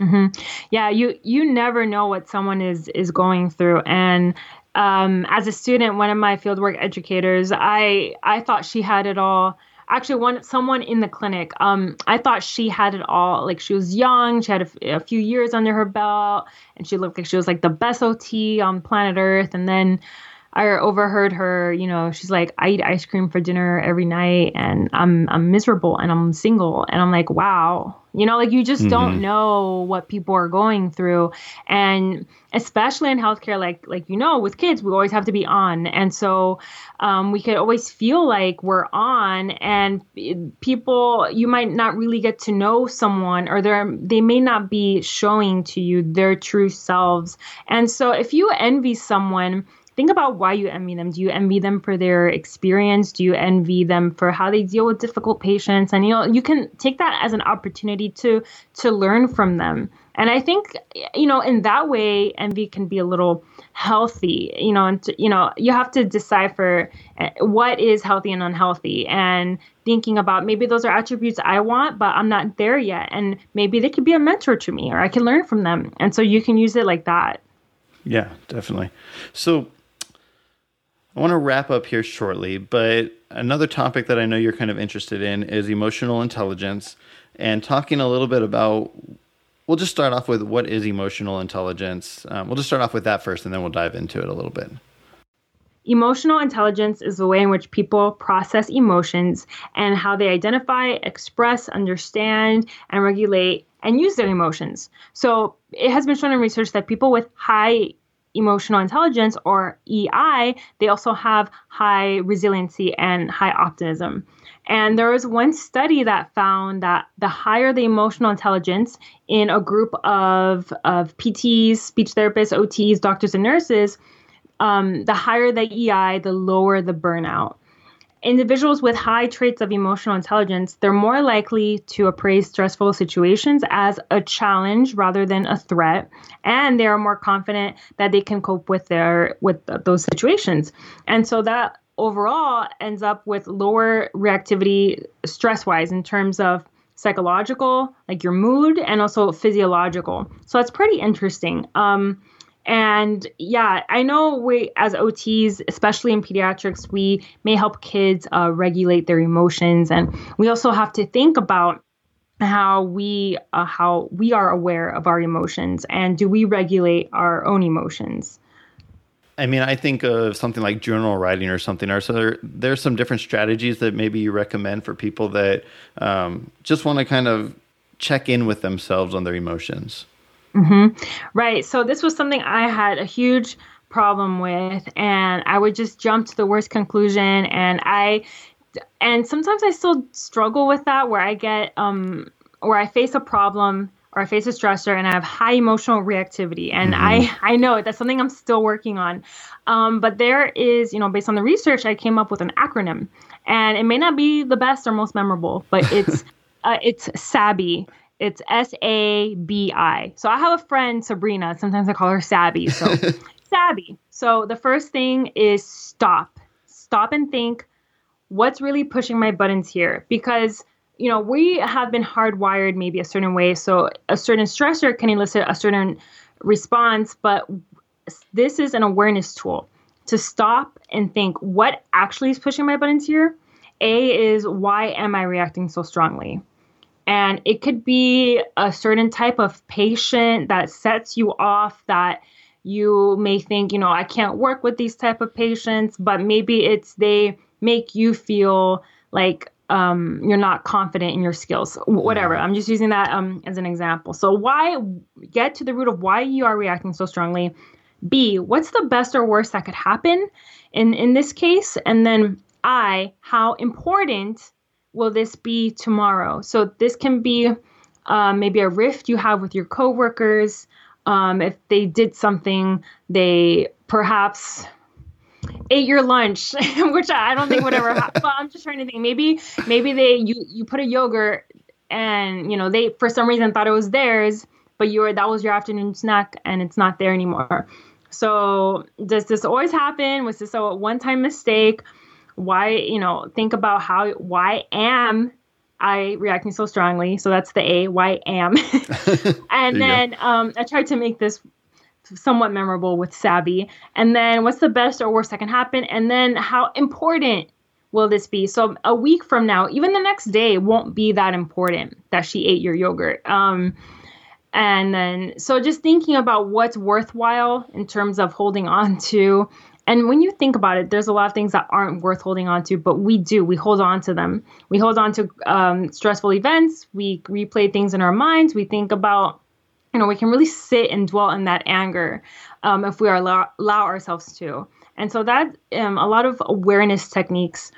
Mm-hmm. Yeah, you you never know what someone is is going through, and um, as a student, one of my fieldwork educators, I I thought she had it all. Actually, one someone in the clinic, um, I thought she had it all. Like she was young, she had a few years under her belt, and she looked like she was like the best OT on planet Earth. And then I overheard her, you know, she's like, I eat ice cream for dinner every night and I'm I'm miserable and I'm single. And I'm like, wow. You know, like you just mm-hmm. don't know what people are going through. And especially in healthcare, like like you know, with kids, we always have to be on. And so um, we could always feel like we're on and people you might not really get to know someone or they're they may not be showing to you their true selves. And so if you envy someone think about why you envy them. Do you envy them for their experience? Do you envy them for how they deal with difficult patients? And you know, you can take that as an opportunity to to learn from them. And I think you know, in that way, envy can be a little healthy. You know, and to, you know, you have to decipher eh, what is healthy and unhealthy, and thinking about maybe those are attributes I want, but I'm not there yet, and maybe they could be a mentor to me, or I can learn from them. And so you can use it like that. Yeah, definitely. So I want to wrap up here shortly, but another topic that I know you're kind of interested in is emotional intelligence and talking a little bit about. We'll just start off with what is emotional intelligence. Um, we'll just start off with that first and then we'll dive into it a little bit. Emotional intelligence is the way in which people process emotions and how they identify, express, understand, and regulate and use their emotions. So, it has been shown in research that people with high emotional intelligence or EI, they also have high resiliency and high optimism. And there was one study that found that the higher the emotional intelligence in a group of, of PTs, speech therapists, OTs, doctors, and nurses, um, the higher the EI, the lower the burnout individuals with high traits of emotional intelligence they're more likely to appraise stressful situations as a challenge rather than a threat and they are more confident that they can cope with their with those situations. And so that overall ends up with lower reactivity stress wise in terms of psychological like your mood and also physiological. So that's pretty interesting. Um, and yeah, I know we, as OTs, especially in pediatrics, we may help kids uh, regulate their emotions, and we also have to think about how we uh, how we are aware of our emotions, and do we regulate our own emotions. I mean, I think of something like journal writing or something. Or so there, there's some different strategies that maybe you recommend for people that um, just want to kind of check in with themselves on their emotions. Mm-hmm. Right. So this was something I had a huge problem with, and I would just jump to the worst conclusion, and I, and sometimes I still struggle with that, where I get, um, where I face a problem or I face a stressor and I have high emotional reactivity. And mm-hmm. I, I know that's something I'm still working on. Um, but there is, you know, based on the research, I came up with an acronym. And it may not be the best or most memorable, but it's uh, it's SABI. It's S A B I. So I have a friend, Sabrina. Sometimes I call her Sabby. So Sabby. So the first thing is stop. Stop and think what's really pushing my buttons here? Because you know, we have been hardwired maybe a certain way. So a certain stressor can elicit a certain response, but this is an awareness tool to stop and think what actually is pushing my buttons here. A is why am I reacting so strongly? And it could be a certain type of patient that sets you off that you may think, you know, I can't work with these type of patients, but maybe it's they make you feel like um, you're not confident in your skills, whatever. I'm just using that um, as an example. So, why get to the root of why you are reacting so strongly? B, what's the best or worst that could happen in in this case? And then I, how important will this be tomorrow? So this can be um, maybe a rift you have with your coworkers. Um, if they did something, they perhaps ate your lunch, which I don't think would ever happen. But I'm just trying to think. Maybe maybe they you you put a yogurt and you know they for some reason thought it was theirs, but you were that was your afternoon snack and it's not there anymore. So does this always happen? Was this a one time mistake? Why you know think about how why am I reacting so strongly. So that's the A, why am. and then um, I tried to make this somewhat memorable with savvy. And then what's the best or worst that can happen? And then how important will this be? So a week from now, even the next day won't be that important that she ate your yogurt. Um, and then so just thinking about what's worthwhile in terms of holding on to and when you think about it, there's a lot of things that aren't worth holding on to, but we do. We hold on to them. We hold on to um, stressful events. We replay things in our minds. We think about, you know, we can really sit and dwell in that anger um, if we are allow, allow ourselves to. And so that um, a lot of awareness techniques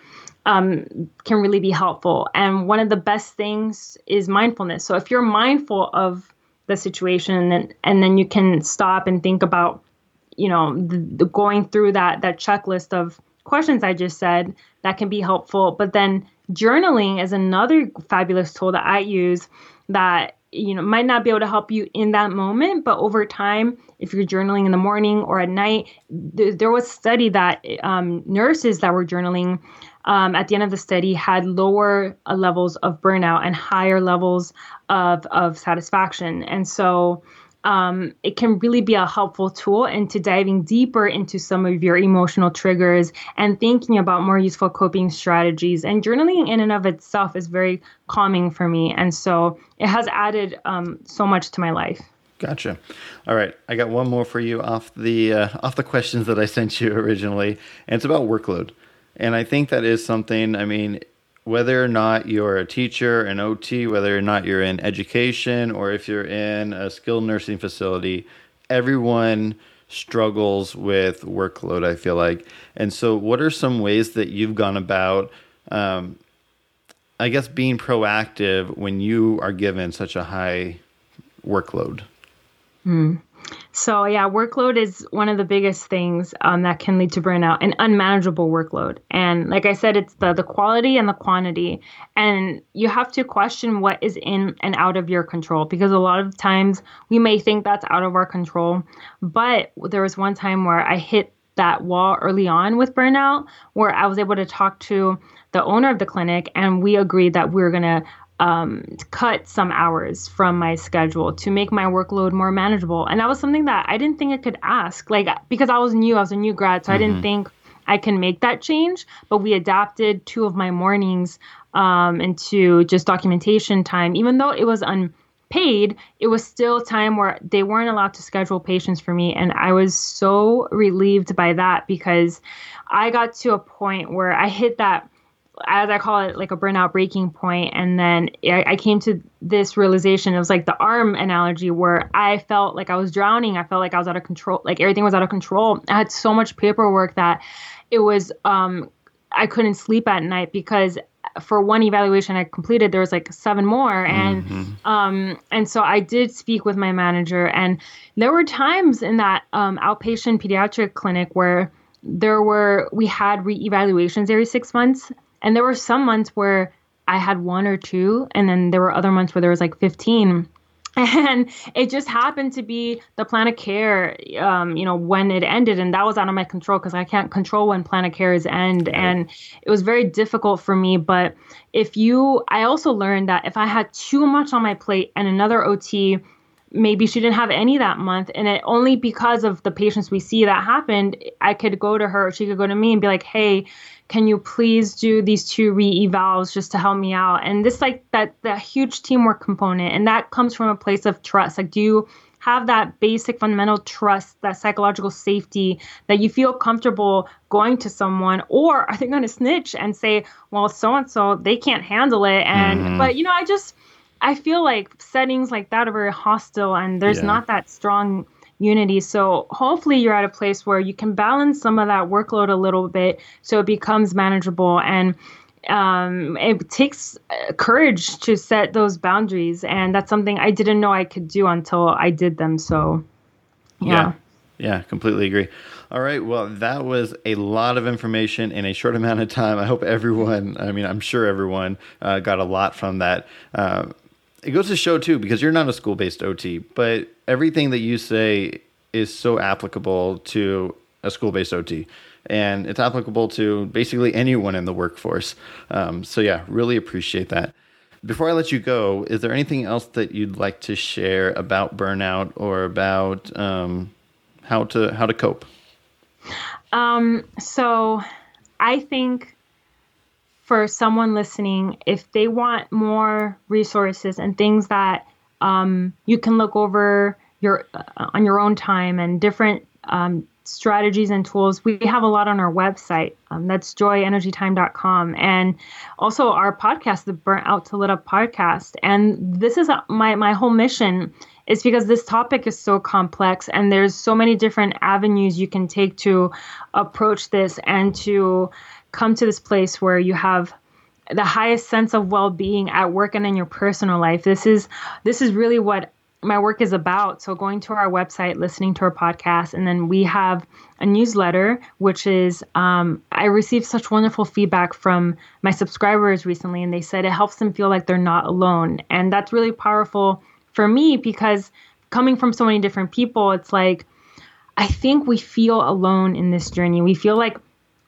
um, can really be helpful. And one of the best things is mindfulness. So if you're mindful of the situation and and then you can stop and think about you know, the, the going through that that checklist of questions I just said that can be helpful. But then journaling is another fabulous tool that I use that you know might not be able to help you in that moment but over time if you're journaling in the morning or at night th- there was a study that um, nurses that were journaling um, at the end of the study had lower uh, levels of burnout and higher levels of, of satisfaction and so um, it can really be a helpful tool into diving deeper into some of your emotional triggers and thinking about more useful coping strategies. And journaling in and of itself is very calming for me. And so it has added um, so much to my life. Gotcha. All right, I got one more for you off the uh, off the questions that I sent you originally, and it's about workload. And I think that is something. I mean, whether or not you're a teacher, an OT, whether or not you're in education, or if you're in a skilled nursing facility, everyone struggles with workload, I feel like. And so, what are some ways that you've gone about, um, I guess, being proactive when you are given such a high workload? Hmm. So yeah, workload is one of the biggest things um, that can lead to burnout, an unmanageable workload. And like I said, it's the the quality and the quantity, and you have to question what is in and out of your control because a lot of times we may think that's out of our control. But there was one time where I hit that wall early on with burnout, where I was able to talk to the owner of the clinic, and we agreed that we were gonna um, cut some hours from my schedule to make my workload more manageable. And that was something that I didn't think I could ask, like because I was new, I was a new grad, so mm-hmm. I didn't mm-hmm. think I can make that change. But we adapted two of my mornings um, into just documentation time, even though it was unpaid. It was still time where they weren't allowed to schedule patients for me, and I was so relieved by that because I got to a point where I hit that as I call it, like a burnout breaking point. And then I, I, came to this realization. It was like the arm analogy where I felt like I was drowning. I felt like I was out of control. Like everything was out of control. I had so much paperwork that it was, um, I couldn't sleep at night because for one evaluation I completed, there was like seven more. And, mm-hmm. um, and so I did speak with my manager and there were times in that, um, outpatient pediatric clinic where there were, we had re-evaluations every six months and there were some months where I had one or two, and then there were other months where there was like 15. And it just happened to be the plan of care, um, you know, when it ended. And that was out of my control because I can't control when plan of cares end. And it was very difficult for me. But if you, I also learned that if I had too much on my plate and another OT, maybe she didn't have any that month and it only because of the patients we see that happened i could go to her she could go to me and be like hey can you please do these two re-evals just to help me out and this like that that huge teamwork component and that comes from a place of trust like do you have that basic fundamental trust that psychological safety that you feel comfortable going to someone or are they going to snitch and say well so and so they can't handle it and mm-hmm. but you know i just i feel like settings like that are very hostile and there's yeah. not that strong unity. So hopefully you're at a place where you can balance some of that workload a little bit so it becomes manageable and um, it takes uh, courage to set those boundaries and that's something I didn't know I could do until I did them. So yeah. Yeah, yeah completely agree. All right. Well, that was a lot of information in a short amount of time. I hope everyone, I mean, I'm sure everyone uh, got a lot from that. Uh, it goes to show too because you're not a school-based OT, but everything that you say is so applicable to a school-based OT, and it's applicable to basically anyone in the workforce. Um, so yeah, really appreciate that. before I let you go, is there anything else that you'd like to share about burnout or about um, how to how to cope? Um, so, I think for someone listening, if they want more resources and things that um, you can look over your uh, on your own time and different um, strategies and tools. We have a lot on our website. Um, that's joyenergytime.com. And also our podcast, the Burnt Out to Lit Up podcast. And this is a, my, my whole mission is because this topic is so complex and there's so many different avenues you can take to approach this and to come to this place where you have the highest sense of well-being at work and in your personal life. This is this is really what my work is about. So going to our website, listening to our podcast, and then we have a newsletter, which is um, I received such wonderful feedback from my subscribers recently, and they said it helps them feel like they're not alone, and that's really powerful for me because coming from so many different people, it's like I think we feel alone in this journey. We feel like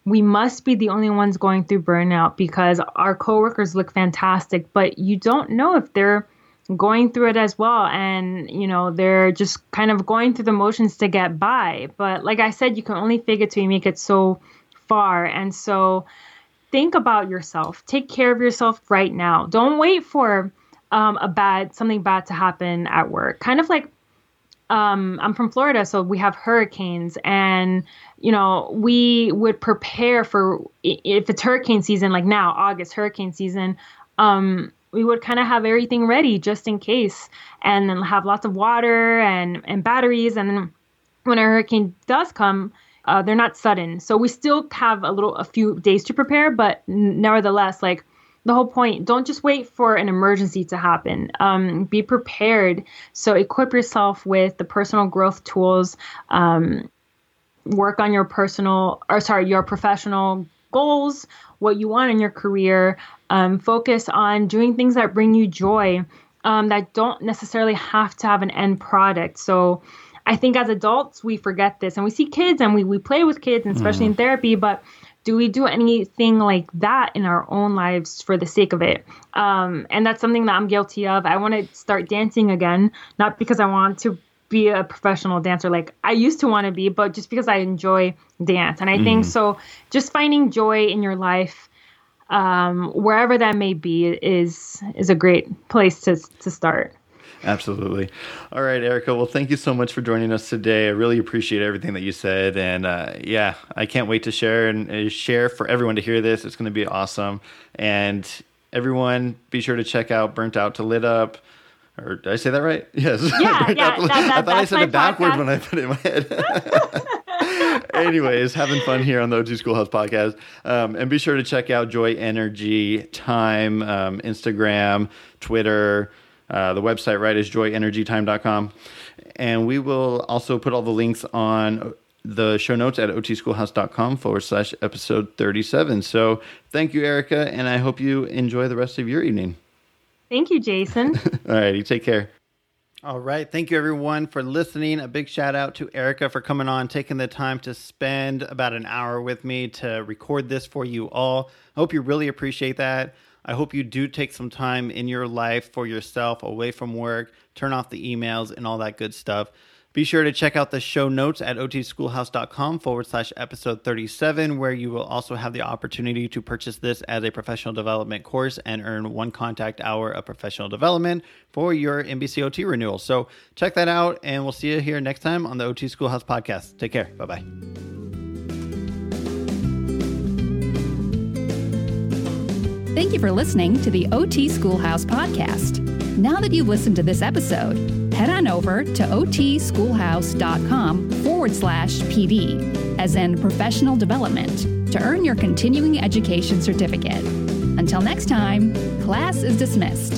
we must be the only ones going through burnout because our coworkers look fantastic, but you don't know if they're going through it as well. And you know they're just kind of going through the motions to get by. But like i said you can only fake it make it so far. And so think about yourself. Take care of yourself right now. Don't wait for um, a bad something bad to happen at work. Kind of like um, i'm from florida so we have hurricanes and you know we would prepare for if it's hurricane season like now august hurricane season um, we would kind of have everything ready just in case and then have lots of water and, and batteries. And then when a hurricane does come, uh, they're not sudden. So we still have a little, a few days to prepare, but nevertheless, like the whole point, don't just wait for an emergency to happen. Um, be prepared. So equip yourself with the personal growth tools. Um, work on your personal, or sorry, your professional goals, what you want in your career, um, focus on doing things that bring you joy um, that don't necessarily have to have an end product. So I think as adults, we forget this and we see kids and we, we play with kids, and especially mm. in therapy, but do we do anything like that in our own lives for the sake of it? Um, and that's something that I'm guilty of. I want to start dancing again, not because I want to be a professional dancer like I used to want to be, but just because I enjoy dance. And I mm. think so, just finding joy in your life um, wherever that may be is is a great place to to start. Absolutely. All right, Erika. Well, thank you so much for joining us today. I really appreciate everything that you said, and uh, yeah, I can't wait to share and uh, share for everyone to hear this. It's going to be awesome, and everyone, be sure to check out "Burnt Out to Lit Up." Or did I say that right? Yes. Yeah, yeah. That, that, I thought I said it backwards when I put it in my head. Anyways, having fun here on the OT Schoolhouse podcast. Um, and be sure to check out Joy Energy Time, um, Instagram, Twitter. Uh, the website, right, is joyenergytime.com. And we will also put all the links on the show notes at otschoolhouse.com forward slash episode 37. So thank you, Erika, and I hope you enjoy the rest of your evening. Thank you, Jayson. all righty, take care. All right. Thank you, everyone, for listening. A big shout out to Erika for coming on, taking the time to spend about an hour with me to record this for you all. I hope you really appreciate that. I hope you do take some time in your life for yourself away from work, turn off the emails and all that good stuff. Be sure to check out the show notes at otschoolhouse.com forward slash episode 37, where you will also have the opportunity to purchase this as a professional development course and earn one contact hour of professional development for your NBCOT renewal. So check that out, and we'll see you here next time on the OT Schoolhouse podcast. Take care. Bye bye. Thank you for listening to the OT Schoolhouse podcast. Now that you've listened to this episode, head on over to otschoolhouse.com forward slash PD, as in professional development, to earn your continuing education certificate. Until next time, class is dismissed.